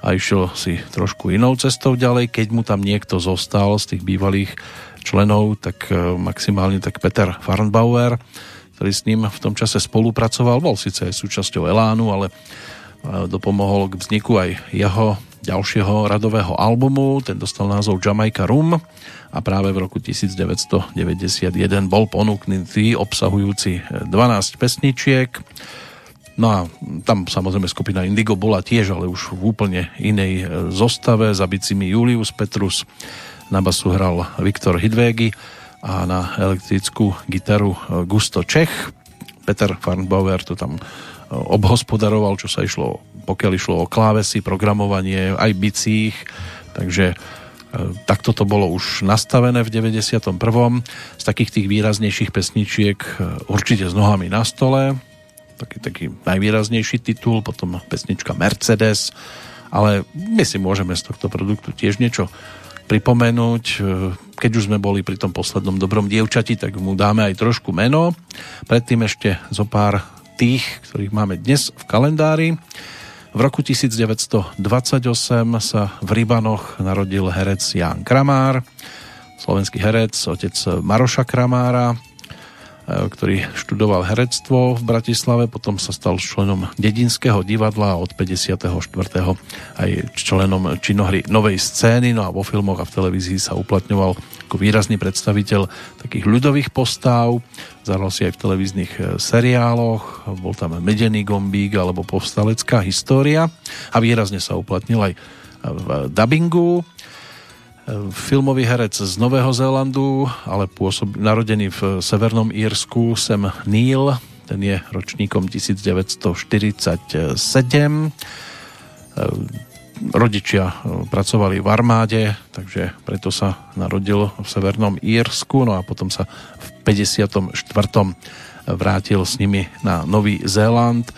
a išiel si trošku inou cestou ďalej. Keď mu tam niekto zostal z tých bývalých členov, tak e, maximálne tak Peter Farnbauer, ktorý s ním v tom čase spolupracoval, bol síce aj súčasťou Elánu, ale e, dopomohol k vzniku aj jeho ďalšieho radového albumu, ten dostal názov Jamaica Room a práve v roku 1991 bol ponúknutý obsahujúci 12 pesničiek No a tam samozrejme skupina Indigo bola tiež, ale už v úplne inej e, zostave. Za bicimi Julius Petrus, na basu hral Viktor Hidvégy a na elektrickú gitaru e, Gusto Čech. Peter Farnbauer to tam e, obhospodaroval, čo sa išlo, pokiaľ išlo o klávesy, programovanie, aj bicích, takže takto to bolo už nastavené v 91. Z takých tých výraznejších pesničiek určite s nohami na stole, taký, taký najvýraznejší titul, potom pesnička Mercedes, ale my si môžeme z tohto produktu tiež niečo pripomenúť. Keď už sme boli pri tom poslednom dobrom dievčati, tak mu dáme aj trošku meno. Predtým ešte zo pár tých, ktorých máme dnes v kalendári. V roku 1928 sa v Rybanoch narodil herec Ján Kramár, slovenský herec, otec Maroša Kramára, E, ktorý študoval herectvo v Bratislave, potom sa stal členom Dedinského divadla a od 54. aj členom činohry Novej scény, no a vo filmoch a v televízii sa uplatňoval ako výrazný predstaviteľ takých ľudových postáv, zahral si aj v televíznych e, seriáloch, bol tam Medený gombík alebo povstalecká história. A výrazne sa uplatnil aj v dubbingu filmový herec z Nového Zélandu, ale pôsob, narodený v Severnom Írsku, Sam Neil, ten je ročníkom 1947. Rodičia pracovali v armáde, takže preto sa narodil v Severnom Írsku, no a potom sa v 54. vrátil s nimi na Nový Zéland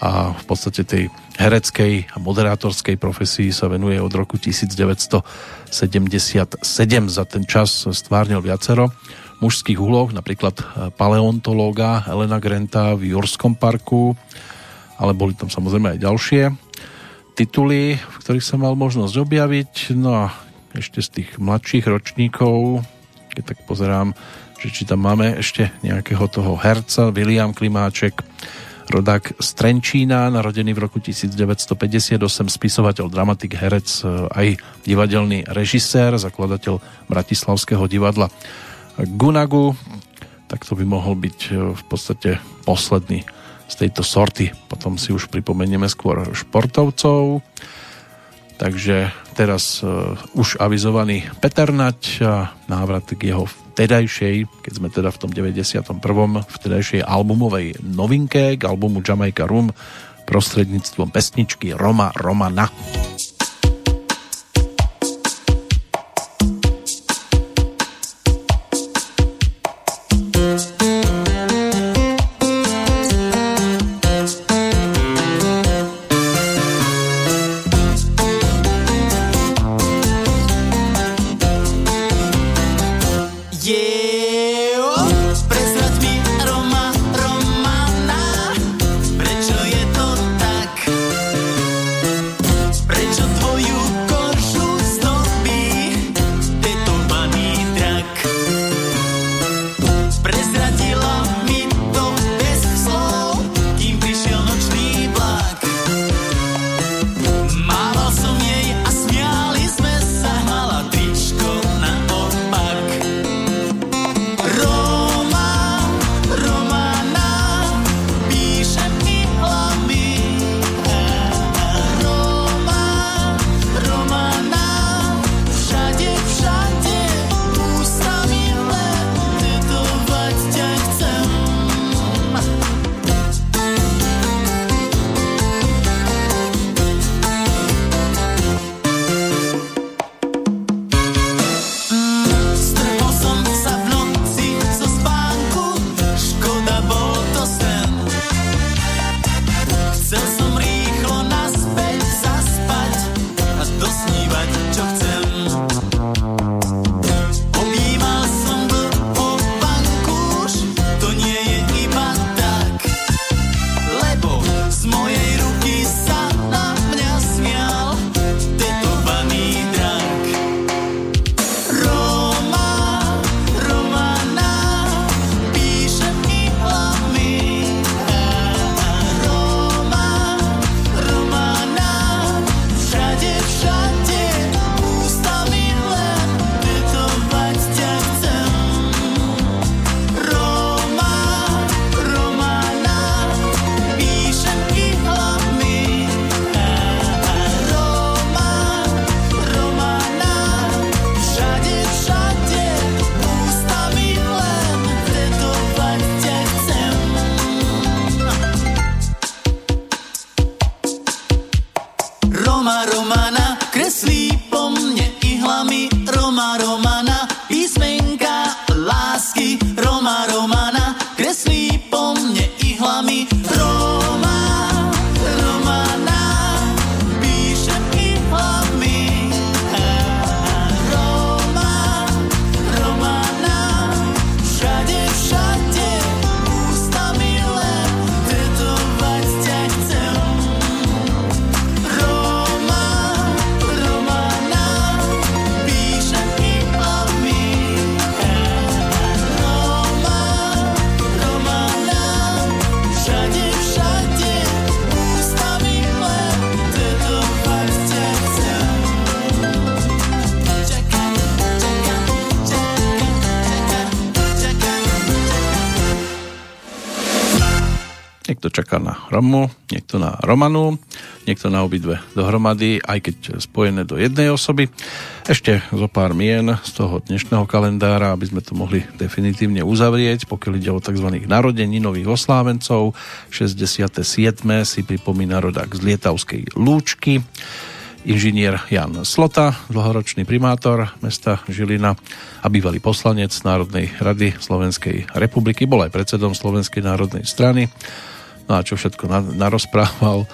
a v podstate tej hereckej a moderátorskej profesii sa venuje od roku 1977. Za ten čas stvárnil viacero mužských úloh, napríklad paleontológa Elena Grenta v Jurskom parku, ale boli tam samozrejme aj ďalšie tituly, v ktorých sa mal možnosť objaviť. No a ešte z tých mladších ročníkov, keď tak pozerám, že či tam máme ešte nejakého toho herca, William Klimáček, rodák z Trenčína, narodený v roku 1958, spisovateľ, dramatik, herec, e, aj divadelný režisér, zakladateľ Bratislavského divadla Gunagu, tak to by mohol byť e, v podstate posledný z tejto sorty. Potom si už pripomenieme skôr športovcov. Takže teraz uh, už avizovaný Peter Nať a návrat k jeho vtedajšej, keď sme teda v tom 91. vtedajšej albumovej novinke k albumu Jamaica Room prostredníctvom pesničky Roma Romana. Niekto Romu, niekto na Romanu, niekto na obidve dohromady, aj keď spojené do jednej osoby. Ešte zo pár mien z toho dnešného kalendára, aby sme to mohli definitívne uzavrieť, pokiaľ ide o tzv. narodení nových oslávencov. 67. si pripomína rodák z Lietavskej Lúčky inžinier Jan Slota, dlhoročný primátor mesta Žilina a bývalý poslanec Národnej rady Slovenskej republiky, bol aj predsedom Slovenskej národnej strany. No a čo všetko narozprával,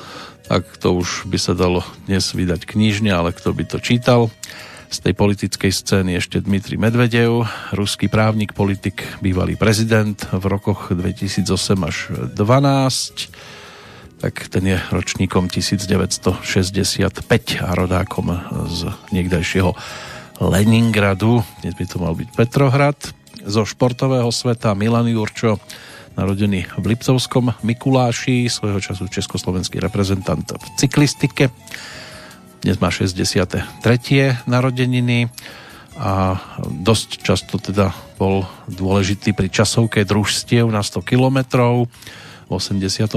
tak to už by sa dalo dnes vydať knižne, ale kto by to čítal. Z tej politickej scény ešte Dmitri Medvedev, ruský právnik, politik, bývalý prezident v rokoch 2008 až 2012 tak ten je ročníkom 1965 a rodákom z niekdajšieho Leningradu. Dnes by to mal byť Petrohrad. Zo športového sveta Milan Jurčo, narodený v Lipcovskom Mikuláši, svojho času československý reprezentant v cyklistike. Dnes má 63. narodeniny a dosť často teda bol dôležitý pri časovke družstiev na 100 kilometrov v 83.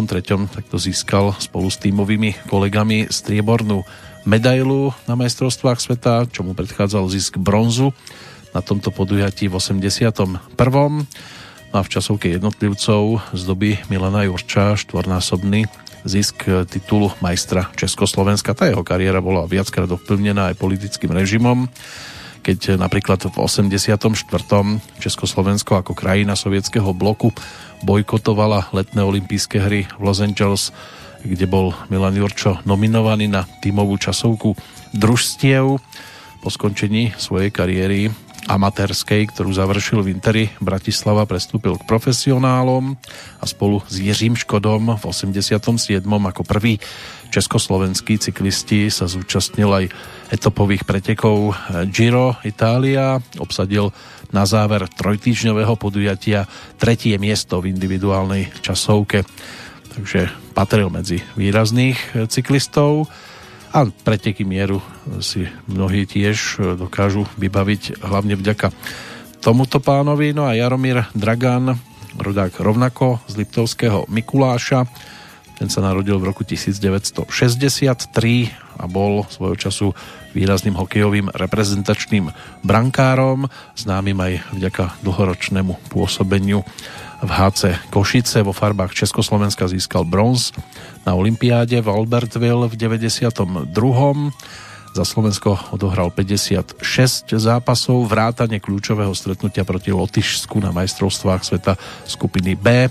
takto získal spolu s týmovými kolegami striebornú medailu na majstrovstvách sveta, čo mu predchádzal zisk bronzu na tomto podujatí v 81. A v časovke jednotlivcov z doby Milana Jurča štvornásobný zisk titulu majstra Československa. Tá jeho kariéra bola viackrát ovplyvnená aj politickým režimom keď napríklad v 84. Československo ako krajina sovietského bloku bojkotovala letné olympijské hry v Los Angeles, kde bol Milan Jurčo nominovaný na tímovú časovku družstiev po skončení svojej kariéry amatérskej, ktorú završil v Interi Bratislava, prestúpil k profesionálom a spolu s Jiřím Škodom v 87. ako prvý československý cyklisti sa zúčastnil aj etopových pretekov Giro Itália, obsadil na záver trojtýždňového podujatia tretie miesto v individuálnej časovke. Takže patril medzi výrazných cyklistov a preteky mieru si mnohí tiež dokážu vybaviť hlavne vďaka tomuto pánovi. No a Jaromír Dragan, rodák rovnako z Liptovského Mikuláša, ten sa narodil v roku 1963 a bol svojho času výrazným hokejovým reprezentačným brankárom, známym aj vďaka dlhoročnému pôsobeniu v HC Košice vo farbách Československa získal bronz na Olympiáde v Albertville v 92. Za Slovensko odohral 56 zápasov, vrátane kľúčového stretnutia proti Lotyšsku na majstrovstvách sveta skupiny B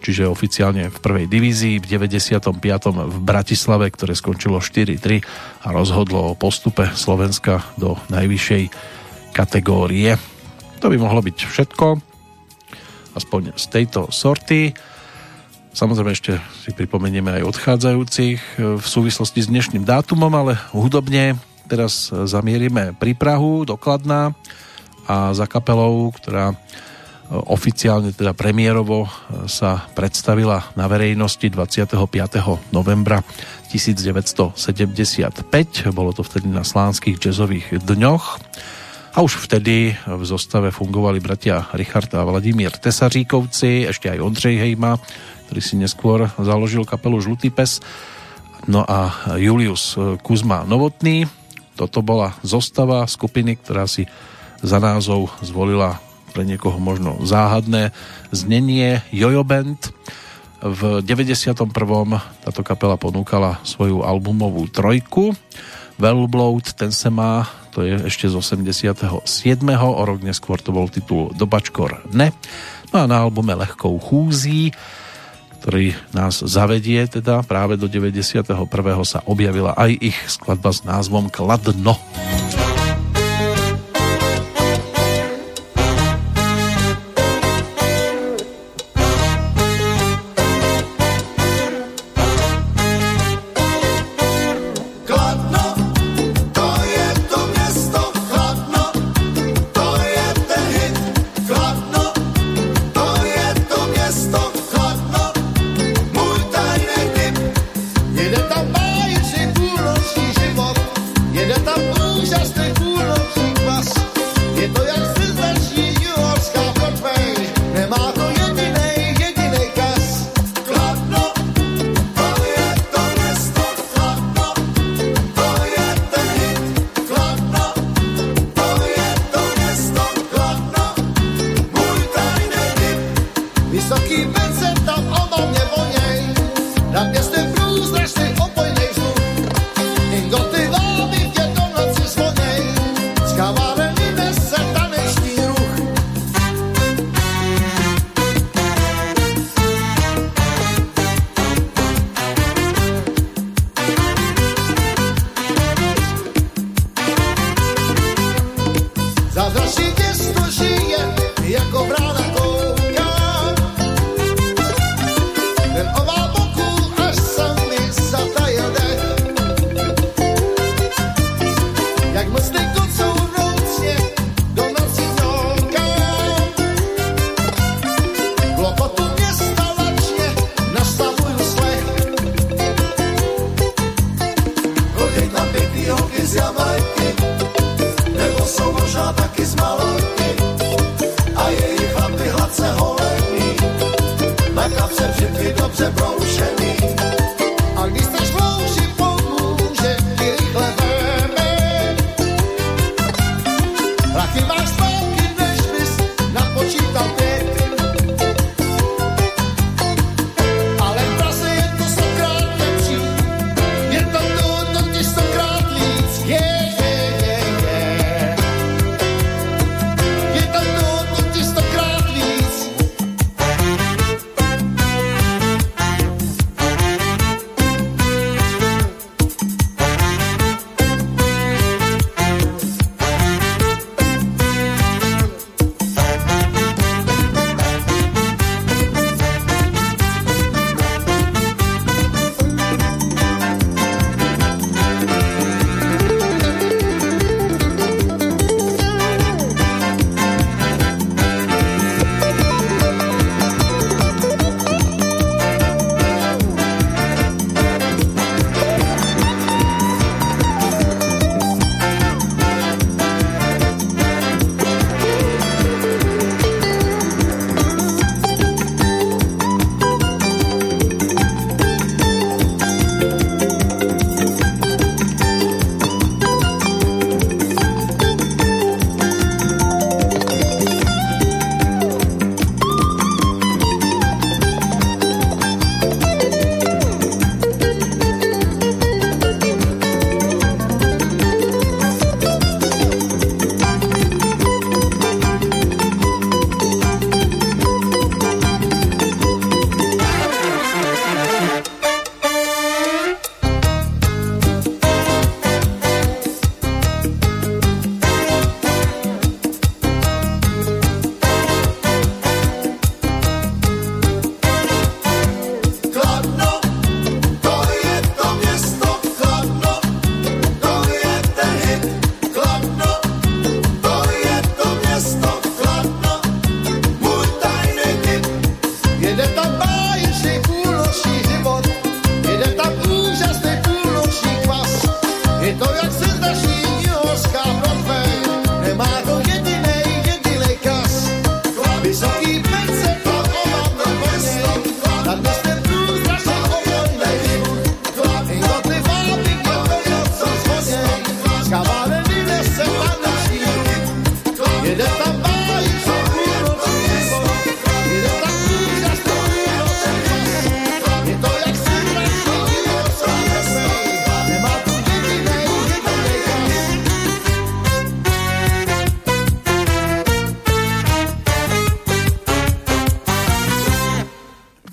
čiže oficiálne v prvej divízii v 95. v Bratislave, ktoré skončilo 4-3 a rozhodlo o postupe Slovenska do najvyššej kategórie. To by mohlo byť všetko, aspoň z tejto sorty. Samozrejme ešte si pripomenieme aj odchádzajúcich v súvislosti s dnešným dátumom, ale hudobne teraz zamierime pri Prahu dokladná a za kapelou, ktorá oficiálne teda premiérovo e, sa predstavila na verejnosti 25. novembra 1975. Bolo to vtedy na slánskych jazzových dňoch. A už vtedy v zostave fungovali bratia Richard a Vladimír Tesaříkovci, ešte aj Ondřej Hejma, ktorý si neskôr založil kapelu Žlutý pes, no a Julius Kuzma Novotný. Toto bola zostava skupiny, ktorá si za názov zvolila pre niekoho možno záhadné znenie Jojo Band. V 91. táto kapela ponúkala svoju albumovú trojku. Wellblowed, ten se má, to je ešte z 87. O rok neskôr to bol titul Dobačkor Ne. No a na albume Lehkou chúzí, ktorý nás zavedie teda práve do 91. sa objavila aj ich skladba s názvom Kladno. Kladno.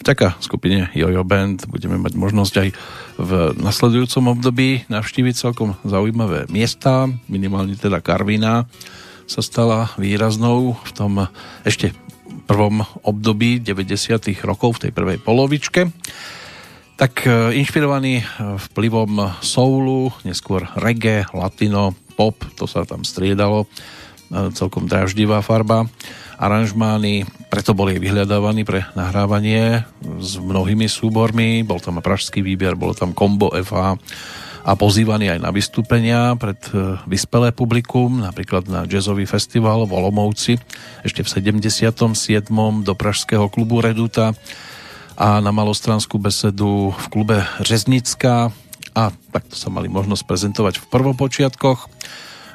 Vďaka skupine Jojo Band budeme mať možnosť aj v nasledujúcom období navštíviť celkom zaujímavé miesta, minimálne teda Karvina sa stala výraznou v tom ešte prvom období 90. rokov v tej prvej polovičke. Tak e, inšpirovaný vplyvom soulu, neskôr reggae, latino, pop, to sa tam striedalo, celkom draždivá farba aranžmány, preto boli vyhľadávaní pre nahrávanie s mnohými súbormi, bol tam pražský výber, bolo tam kombo FH a pozývaný aj na vystúpenia pred e, vyspelé publikum, napríklad na jazzový festival v Olomouci ešte v 77. do pražského klubu Reduta a na malostranskú besedu v klube Řeznická a takto sa mali možnosť prezentovať v prvopočiatkoch.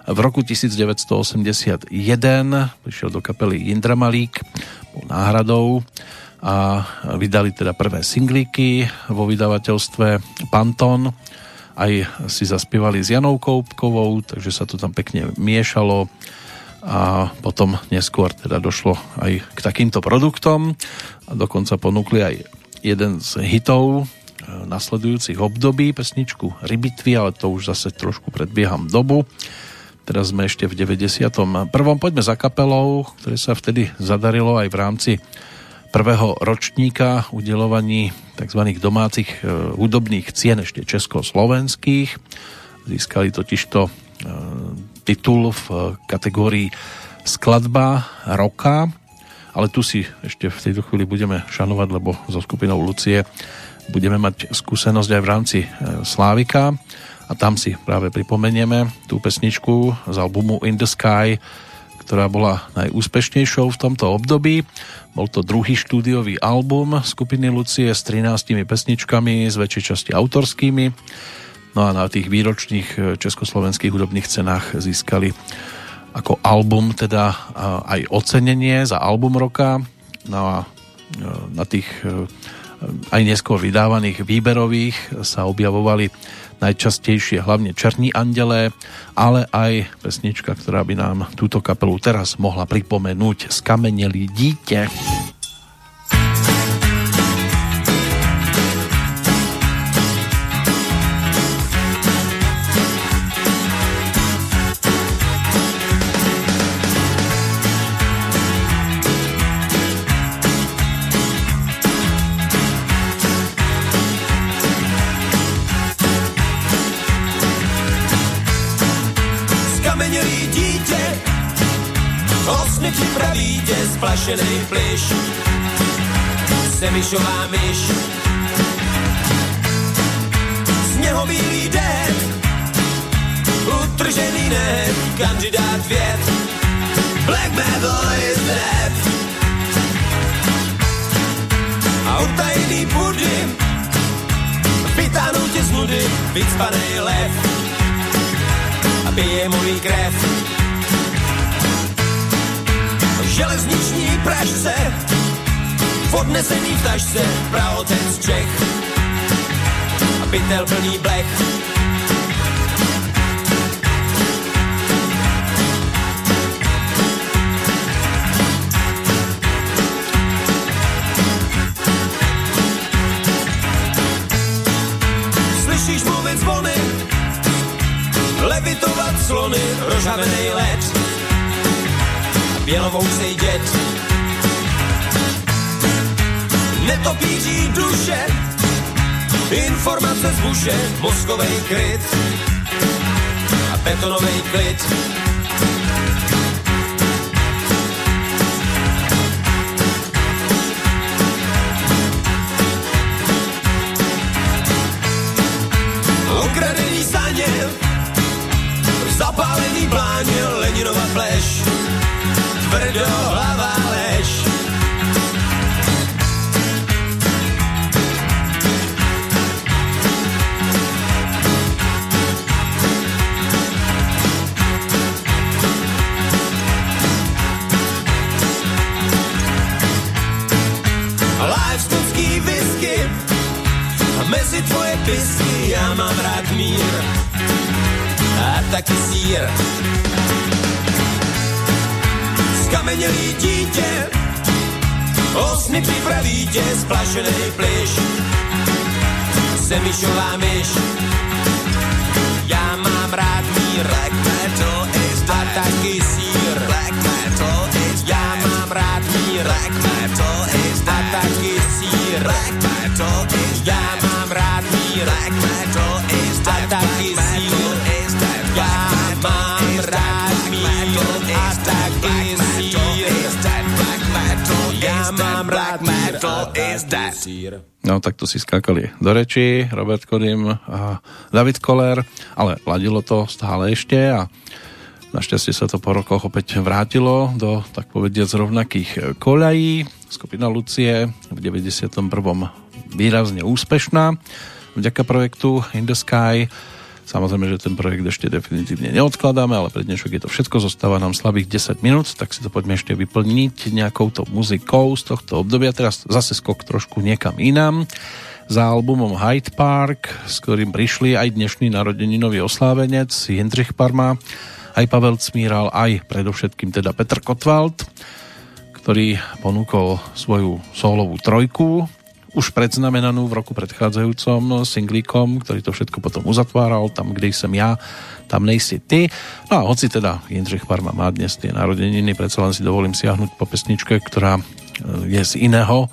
V roku 1981 prišiel do kapely Jindra Malík, bol náhradou a vydali teda prvé singlíky vo vydavateľstve Panton. Aj si zaspievali s Janou Koupkovou, takže sa to tam pekne miešalo a potom neskôr teda došlo aj k takýmto produktom a dokonca ponúkli aj jeden z hitov e, nasledujúcich období, pesničku Rybitvy, ale to už zase trošku predbieham dobu. Teraz sme ešte v 91. Poďme za kapelou, ktoré sa vtedy zadarilo aj v rámci prvého ročníka udelovaní tzv. domácich e, hudobných cien ešte československých. Získali totižto e, titul v kategórii skladba roka, ale tu si ešte v tejto chvíli budeme šanovať, lebo so skupinou Lucie budeme mať skúsenosť aj v rámci e, Slávika a tam si práve pripomenieme tú pesničku z albumu In the Sky, ktorá bola najúspešnejšou v tomto období. Bol to druhý štúdiový album skupiny Lucie s 13 pesničkami, z väčšej časti autorskými No a na tých výročných e, československých hudobných cenách získali ako album teda aj ocenenie za album roka. No a e, na tých e, aj neskôr vydávaných výberových sa objavovali najčastejšie hlavne Černí andele, ale aj pesnička, ktorá by nám túto kapelu teraz mohla pripomenúť. Skamenelý dítě. splašený pliš, semišová myš. Sněhový déd, utržený net, kandidát věd, black metal is dead. A utajený pudy, vytáhnou tě z nudy, vycpanej lev a pije můj krev železniční pražce, odnesený v tašce, pravotec Čech. A pytel plný blech. Slyšíš mluvit zvony, levitovat slony, rožavený led bělovousej děd. Netopíří duše, informace z buše, mozkovej kryt a betonový klid. Ukradený saně, zapálený bláně, Leninova pleš tvrdo hlava lež. Lifestocký whisky a mezi tvoje pisky já mám rád mír a taky sír skamenělý dítě, osny připraví tě, splašený pliš, semišová myš. Já mám rád mír, black metal is dead. a taky sír. Já mám rád mír, black metal is dead. a taky sír. Já mám rád mír, metal is that. No tak to si skákali do reči Robert Kodym a David Koller, ale ladilo to stále ešte a našťastie sa to po rokoch opäť vrátilo do tak povediať rovnakých koľají. Skupina Lucie v 91. výrazne úspešná vďaka projektu In the Sky Samozrejme, že ten projekt ešte definitívne neodkladáme, ale pre dnešok je to všetko, zostáva nám slabých 10 minút, tak si to poďme ešte vyplniť nejakou to muzikou z tohto obdobia. Teraz zase skok trošku niekam inám. Za albumom Hyde Park, s ktorým prišli aj dnešný narodeninový oslávenec Jindřich Parma, aj Pavel Cmíral, aj predovšetkým teda Petr Kotwald, ktorý ponúkol svoju solovú trojku, už predznamenanú v roku predchádzajúcom singlíkom, ktorý to všetko potom uzatváral, tam, kde som ja, tam nejsi ty. No a hoci teda Jindřich Parma má dnes tie narodeniny, predsa len si dovolím siahnuť po pesničke, ktorá e, je z iného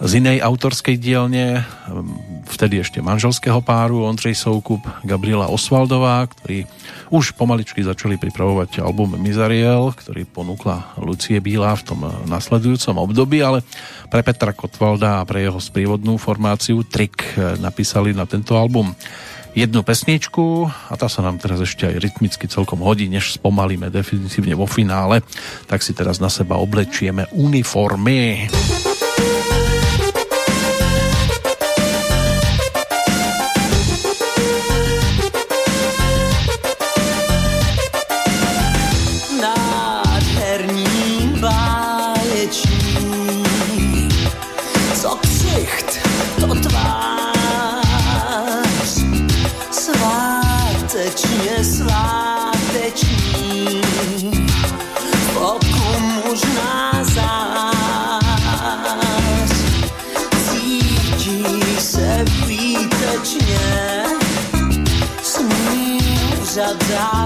z inej autorskej dielne, vtedy ešte manželského páru, Ondřej Soukup, Gabriela Osvaldová, ktorí už pomaličky začali pripravovať album Mizariel, ktorý ponúkla Lucie Bílá v tom nasledujúcom období, ale pre Petra Kotvalda a pre jeho sprievodnú formáciu Trik napísali na tento album jednu pesničku a tá sa nám teraz ešte aj rytmicky celkom hodí, než spomalíme definitívne vo finále, tak si teraz na seba oblečieme uniformy. dark die.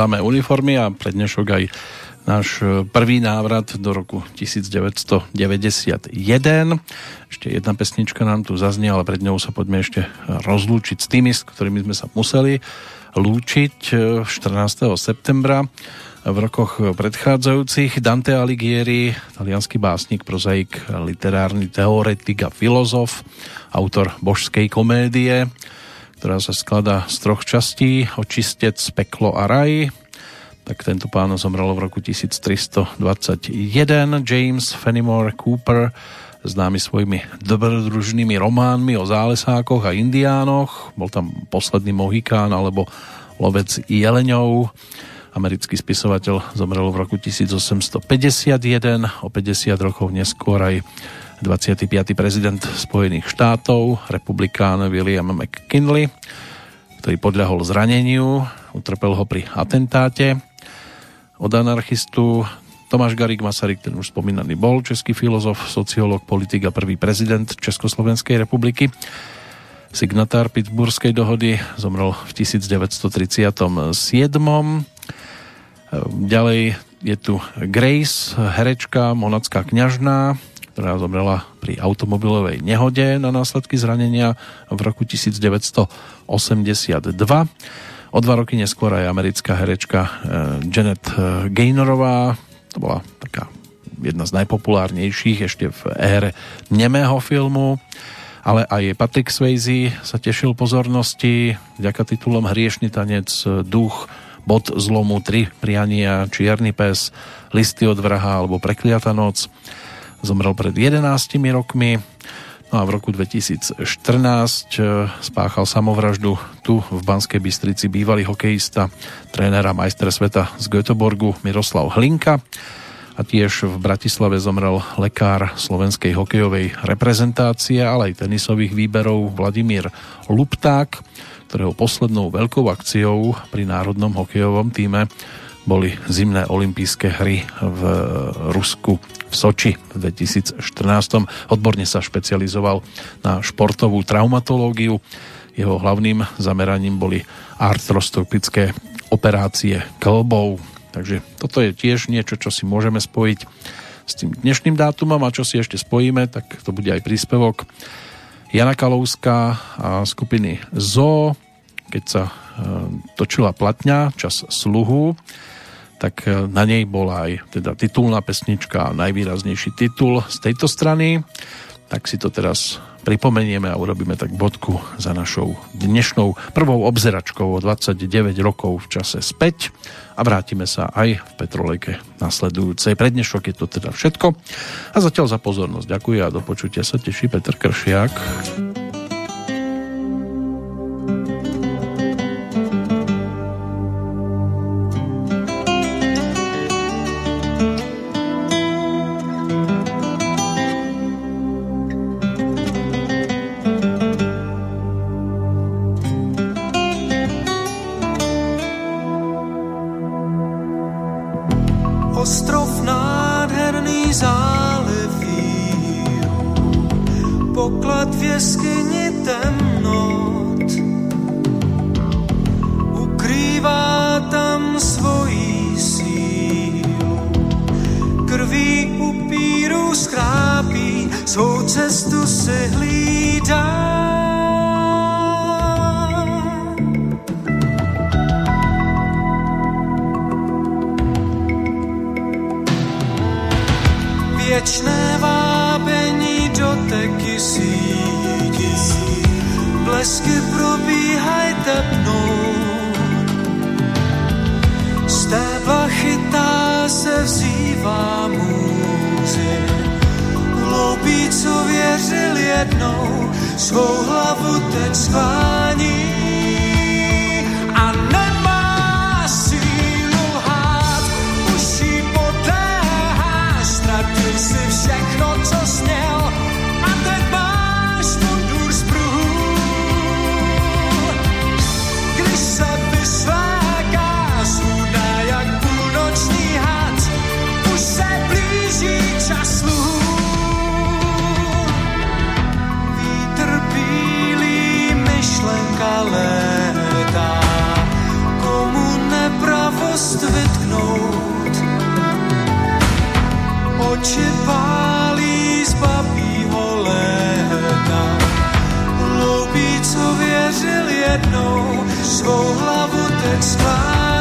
Skladáme uniformy a pre dnešok aj náš e, prvý návrat do roku 1991. Ešte jedna pesnička nám tu zaznie, ale pred ňou sa poďme ešte rozlúčiť s tými, s ktorými sme sa museli lúčiť 14. E, septembra v rokoch predchádzajúcich. Dante Alighieri, talianský básnik, prozaik, literárny teoretik a filozof, autor božskej komédie, ktorá sa skladá z troch častí, Očistec, Peklo a Raj, tak tento pán zomrel v roku 1321. James Fenimore Cooper, známy svojimi dobrodružnými románmi o zálesákoch a indiánoch. Bol tam posledný Mohikán alebo lovec jeleňov. Americký spisovateľ zomrel v roku 1851, o 50 rokov neskôr aj 25. prezident Spojených štátov, republikán William McKinley, ktorý podľahol zraneniu, utrpel ho pri atentáte od anarchistu Tomáš Garik Masaryk, ten už spomínaný bol, český filozof, sociológ, politik a prvý prezident Československej republiky. Signatár Pittsburghskej dohody zomrel v 1937. Ďalej je tu Grace, herečka, monacká kňažná, ktorá zomrela pri automobilovej nehode na následky zranenia v roku 1982. O dva roky neskôr aj americká herečka eh, Janet eh, Gaynorová, to bola taká jedna z najpopulárnejších ešte v ére nemého filmu, ale aj Patrick Swayze sa tešil pozornosti vďaka titulom Hriešný tanec, Duch, Bod zlomu, Tri priania, Čierny pes, Listy od vraha alebo Prekliata noc. Zomrel pred 11 rokmi. No a v roku 2014 eh, spáchal samovraždu tu v Banskej Bystrici bývalý hokejista, trénera majster sveta z Göteborgu Miroslav Hlinka a tiež v Bratislave zomrel lekár slovenskej hokejovej reprezentácie, ale aj tenisových výberov Vladimír Lupták, ktorého poslednou veľkou akciou pri národnom hokejovom týme boli zimné olympijské hry v Rusku v Soči v 2014. Odborne sa špecializoval na športovú traumatológiu. Jeho hlavným zameraním boli artroskopické operácie klbov. Takže toto je tiež niečo, čo si môžeme spojiť s tým dnešným dátumom a čo si ešte spojíme, tak to bude aj príspevok Jana Kalovská a skupiny ZO, keď sa e, točila platňa, čas sluhu, tak e, na nej bola aj teda titulná pesnička, najvýraznejší titul z tejto strany. Tak si to teraz pripomenieme a urobíme tak bodku za našou dnešnou prvou obzeračkou o 29 rokov v čase späť a vrátime sa aj v Petrolejke nasledujúcej. Pre dnešok je to teda všetko a zatiaľ za pozornosť ďakujem a do počutia sa teší Petr Kršiak. věčné vábení doteky sítí. Blesky probíhaj tepnou, stébla chytá se vzývá můzy. Hloupí, co věřil jednou, svou hlavu teď schání. Oči pálí z babího léta. Hloupý, co věřil jednou, svou hlavu teď sklání